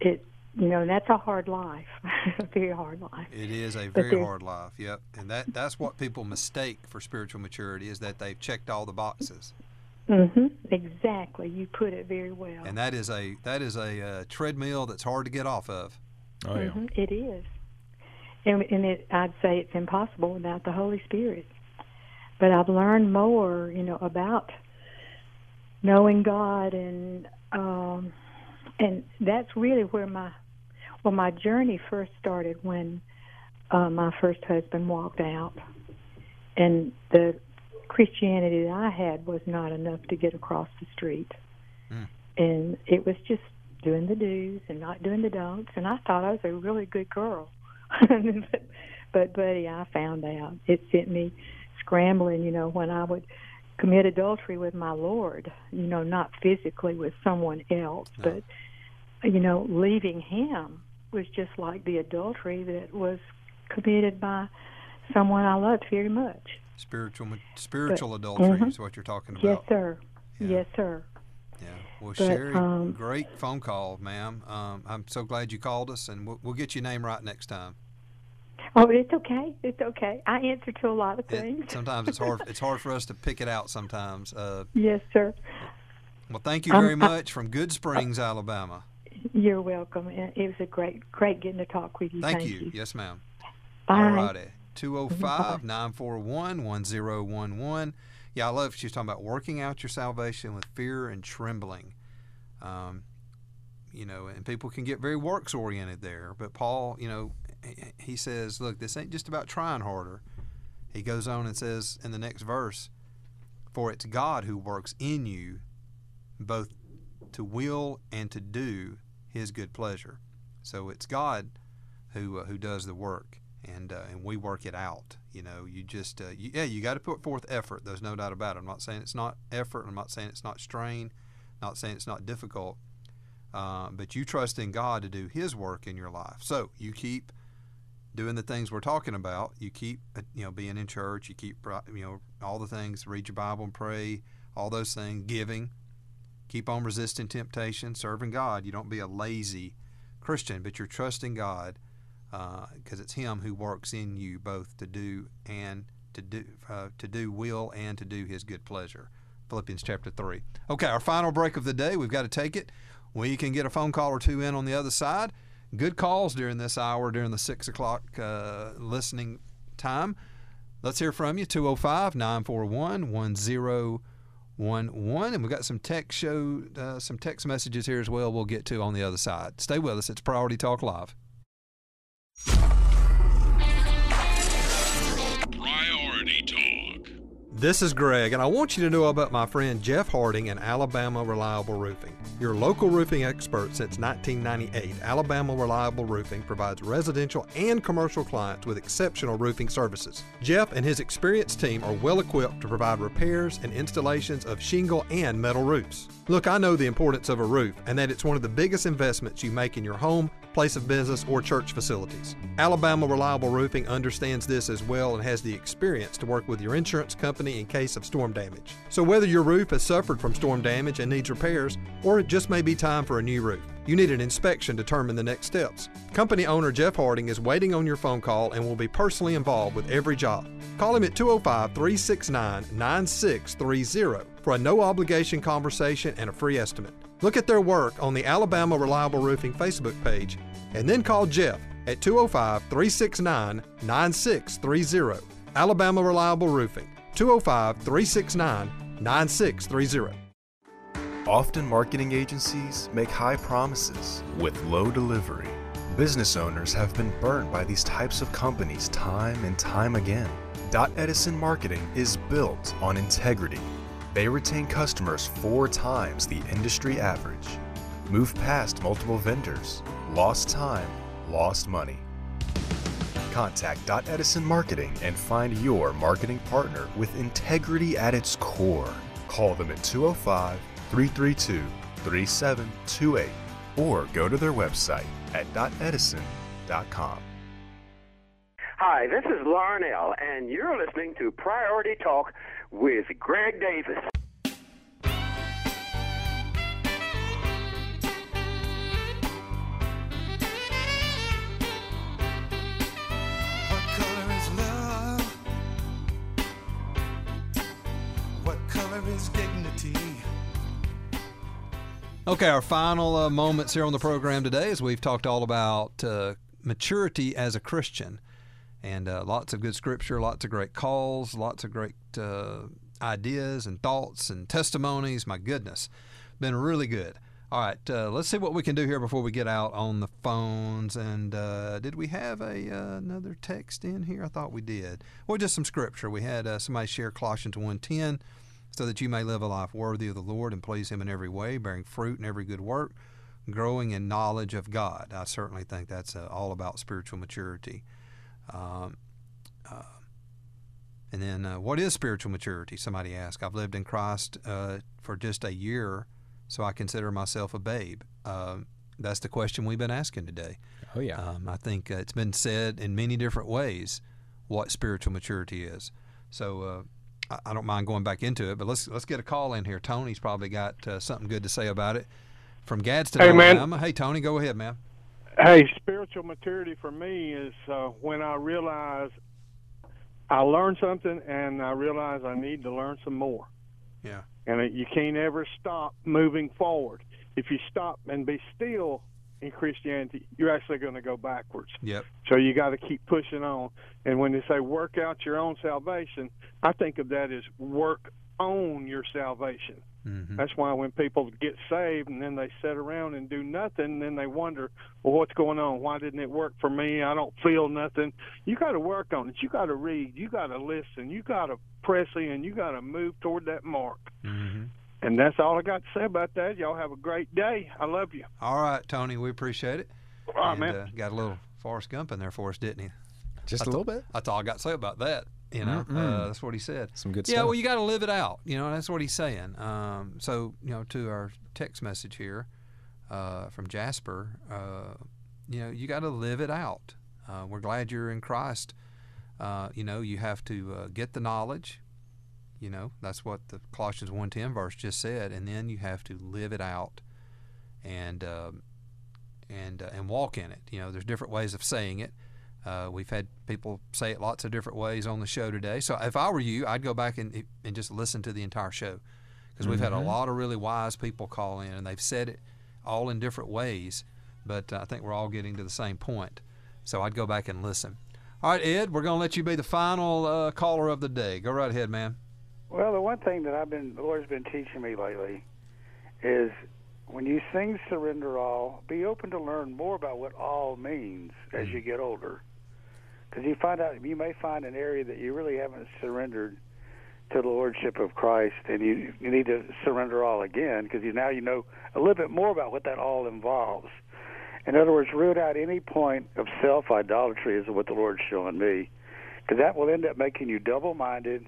it, you know, that's a hard life, a very hard life. It is a very hard life. Yep. And that that's what people mistake for spiritual maturity is that they've checked all the boxes. Hmm Exactly. You put it very well. And that is a that is a uh, treadmill that's hard to get off of. Oh Mhm, It is, and, and it, I'd say it's impossible without the Holy Spirit. But I've learned more, you know, about knowing God, and um, and that's really where my well, my journey first started when uh, my first husband walked out, and the Christianity that I had was not enough to get across the street, hmm. and it was just doing the do's and not doing the don'ts, and I thought I was a really good girl. but, but buddy, I found out it sent me scrambling. You know, when I would commit adultery with my Lord, you know, not physically with someone else, but you know, leaving Him was just like the adultery that was committed by someone I loved very much. Spiritual spiritual But- adultery mhm. is what you're talking about. Yes, sir. Yes, sir. Yeah. Well, But, Sherry, um, great phone call, ma'am. Um, I'm so glad you called us, and we'll, we'll get your name right next time. Oh, it's okay. It's okay. I answer to a lot of It- things. sometimes it's hard. It's hard for us to pick it out. Sometimes. Uh, Yes, sir. well, thank you Um, very I- much from Good Springs, Alabama. You're welcome. It was a great, great getting to talk with you. Thank, Thank you. Yes, ma'am. Bye. All righty. 205 941 1011. Yeah, I love she's talking about working out your salvation with fear and trembling. Um, you know, and people can get very works oriented there. But Paul, you know, he- he says, look, this ain't just about trying harder. He goes on and says in the next verse, for it's God who works in you both to will and to do his good pleasure. So it's God who uh, who does the work, and uh, and we work it out. You know, you just uh, you, yeah, you got to put forth effort. There's no doubt about it. I'm not saying it's not effort. I'm not saying it's not strain. Not saying it's not difficult. Uh, but you trust in God to do His work in your life. So you keep doing the things we're talking about. You keep uh, you know being in church. You keep you know all the things. Read your Bible and pray. All those things. Giving. Keep on resisting temptation. Serving God. You don't be a lazy Christian, but you're trusting God because it's Him who works in you both to do and to do uh, to do will and to do His good pleasure. Philippians chapter three. Okay, our final break of the day. We've got to take it. We can get a phone call or two in on the other side. Good calls during this hour during the six o'clock uh, listening time. Let's hear from you. 205 941 1011. And we've got some text show, uh, some text messages here as well we'll get to on the other side. Stay with us. It's Priority Talk Live. Priority Talk. This is Greg, and I want you to know about my friend Jeff Harding and Alabama Reliable Roofing. Your local roofing expert since 1998, Alabama Reliable Roofing provides residential and commercial clients with exceptional roofing services. Jeff and his experienced team are well equipped to provide repairs and installations of shingle and metal roofs. Look, I know the importance of a roof and that it's one of the biggest investments you make in your home, place of business, or church facilities. Alabama Reliable Roofing understands this as well and has the experience to work with your insurance company in case of storm damage. So, whether your roof has suffered from storm damage and needs repairs, or it just may be time for a new roof, you need an inspection to determine the next steps. Company owner Jeff Harding is waiting on your phone call and will be personally involved with every job. Call him at 205 369 9630 for a no obligation conversation and a free estimate. Look at their work on the Alabama Reliable Roofing Facebook page and then call Jeff at 205 369 9630. Alabama Reliable Roofing, 205 369 9630. Often marketing agencies make high promises with low delivery. Business owners have been burned by these types of companies time and time again. Dot Edison Marketing is built on integrity. They retain customers four times the industry average. Move past multiple vendors. Lost time, lost money. Contact Edison Marketing and find your marketing partner with integrity at its core. Call them at 205 332 3728 or go to their website at dotedison.com. Hi, this is Larnell, and you're listening to Priority Talk with Greg Davis. What color is love? What color is dignity? Okay, our final uh, moments here on the program today as we've talked all about uh, maturity as a Christian. And uh, lots of good scripture, lots of great calls, lots of great uh, ideas and thoughts and testimonies. My goodness, been really good. All right, uh, let's see what we can do here before we get out on the phones. And uh, did we have a uh, another text in here? I thought we did. Well, just some scripture. We had uh, somebody share Colossians 1.10, so that you may live a life worthy of the Lord and please Him in every way, bearing fruit in every good work, growing in knowledge of God. I certainly think that's all about spiritual maturity. Um, uh, and then, uh, what is spiritual maturity? Somebody asked. I've lived in Christ uh, for just a year, so I consider myself a babe. Um, that's the question we've been asking today. Oh, yeah. Um, I think uh, it's been said in many different ways what spiritual maturity is. So uh, I, I don't mind going back into it, but let's let's get a call in here. Tony's probably got uh, something good to say about it from Gadsden, Hey, man. Alabama. Hey, Tony, go ahead, man. Hey, spiritual maturity for me is uh, when I realize I learned something and I realize I need to learn some more. Yeah. And it, you can't ever stop moving forward. If you stop and be still, in Christianity, you're actually going to go backwards. Yep. So you got to keep pushing on. And when they say work out your own salvation, I think of that as work on your salvation. Mm-hmm. That's why when people get saved and then they sit around and do nothing, then they wonder, well, what's going on? Why didn't it work for me? I don't feel nothing. You got to work on it. You got to read. You got to listen. You got to press in. You got to move toward that mark. Mm-hmm. And that's all I got to say about that. Y'all have a great day. I love you. All right, Tony, we appreciate it. All right, and, man. Uh, got a little Forrest Gump in there for us, didn't he? Just That's a little bit. That's all I got to say about that. You know, uh, that's what he said. Some good stuff. yeah, stuff. well, you got to live it out. You know, that's what he's saying. Um, so, you know, to our text message here uh, from Jasper, uh, you know, you got to live it out. Uh, we're glad you're in Christ. Uh, you know, you have to uh, get the knowledge. You know, that's what the Colossians 1.10 verse just said. And then you have to live it out and um, and uh, and walk in it. You know, there's different ways of saying it. Uh, we've had people say it lots of different ways on the show today. So if I were you, I'd go back and and just listen to the entire show because we've had a Mhm. lot of really wise people call in and they've said it all in different ways. But uh, I think we're all getting to the same point. So I'd go back and listen. All right, Ed, we're going to let you be the final uh, caller of the day. Go right ahead, man. Well, the one thing that I've been, the Lord's been teaching me lately is when you sing surrender all, be open to learn more about what all means as you get older. Because you find out, you may find an area that you really haven't surrendered to the Lordship of Christ, and you, you need to surrender all again because you, now you know a little bit more about what that all involves. In other words, root out any point of self idolatry, is what the Lord's showing me, because that will end up making you double minded,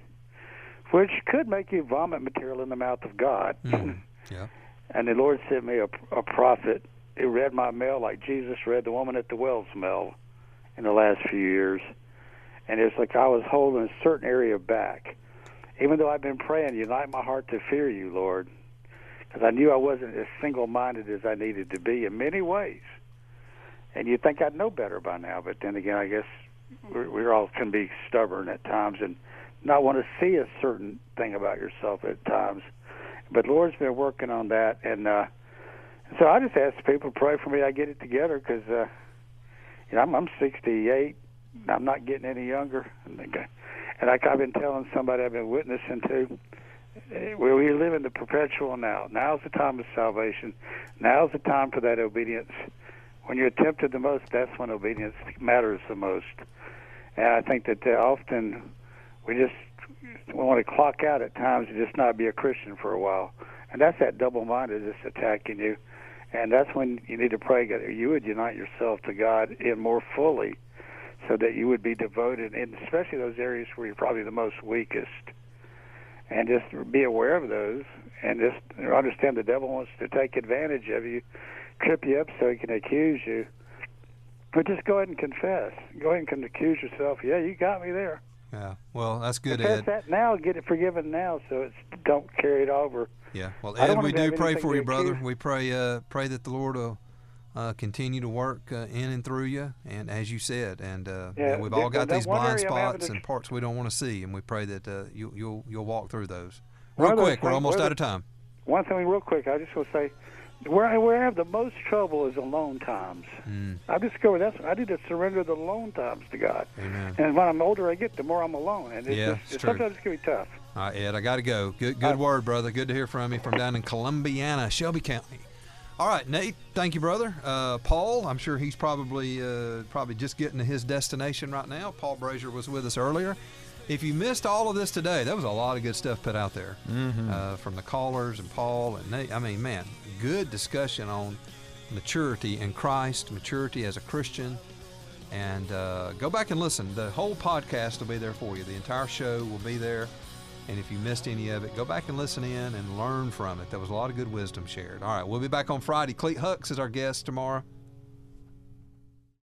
which could make you vomit material in the mouth of God. Hmm. Yeah. And the Lord sent me a, a prophet who read my mail like Jesus read the woman at the well's mail in the last few years. And it's like I was holding a certain area back. Even though I've been praying, unite my heart to fear you, Lord. Because I knew I wasn't as single minded as I needed to be in many ways. And you'd think I'd know better by now, but then again, I guess we're, we're all can be stubborn at times and not want to see a certain thing about yourself at times. But Lord's been working on that, and uh, so I just ask people to pray for me. I get it together because uh, you know I'm, I'm 68. I'm not getting any younger, and, guy- and like I've been telling somebody I've been witnessing to, eh, we we live in the perpetual now. Now's the time of salvation. Now's the time for that obedience. When you're tempted the most, that's when obedience matters the most. And I think that uh, often we just we want to clock out at times and just not be a Christian for a while. And that's that double-mindedness attacking you. And that's when you need to pray that you would unite yourself to God in more fully so that you would be devoted, and especially those areas where you're probably the most weakest. And just be aware of those and just understand the devil wants to take advantage of you, trip you up so he can accuse you. But just go ahead and confess. Go ahead and accuse yourself. Yeah, you got me there. Yeah. Well, that's good, Confess Ed. that now, get it forgiven now, so it's don't carry it over. Yeah. Well, Ed, we do pray for you, brother. accuse- We pray uh, pray that the Lord will uh, continue to work uh, in and through you, and as you said, and uh, you know, Yeah, we've all got these blind area I'm having spots and parts we don't want to see, and we pray that uh, you, you'll you'll walk through those. Real quick, we're almost out of time. One thing, real quick, I just want to say, where I, where I have the most trouble is alone times. Mm, I've discovered that's I need to surrender the alone times to God. amen. And when I'm older, I get the more I'm alone, and it's Yeah, just, it's true. sometimes it can be tough. All right, Ed, I got to go. Good, good word, brother. Good to hear from you from down in Columbiana, Shelby County. All right, Nate. Thank you, brother. Uh, Paul, I'm sure he's probably uh, probably just getting to his destination right now. Paul Brasher was with us earlier. If you missed all of this today, there was a lot of good stuff put out there Mhm. uh, from the callers and Paul and Nate. I mean, man, good discussion on maturity in Christ, maturity as a Christian. And uh, go back and listen. The whole podcast will be there for you. The entire show will be there. And if you missed any of it, go back and listen in and learn from it. There was a lot of good wisdom shared. All right, we'll be back on Friday. Cleet Hucks is our guest tomorrow.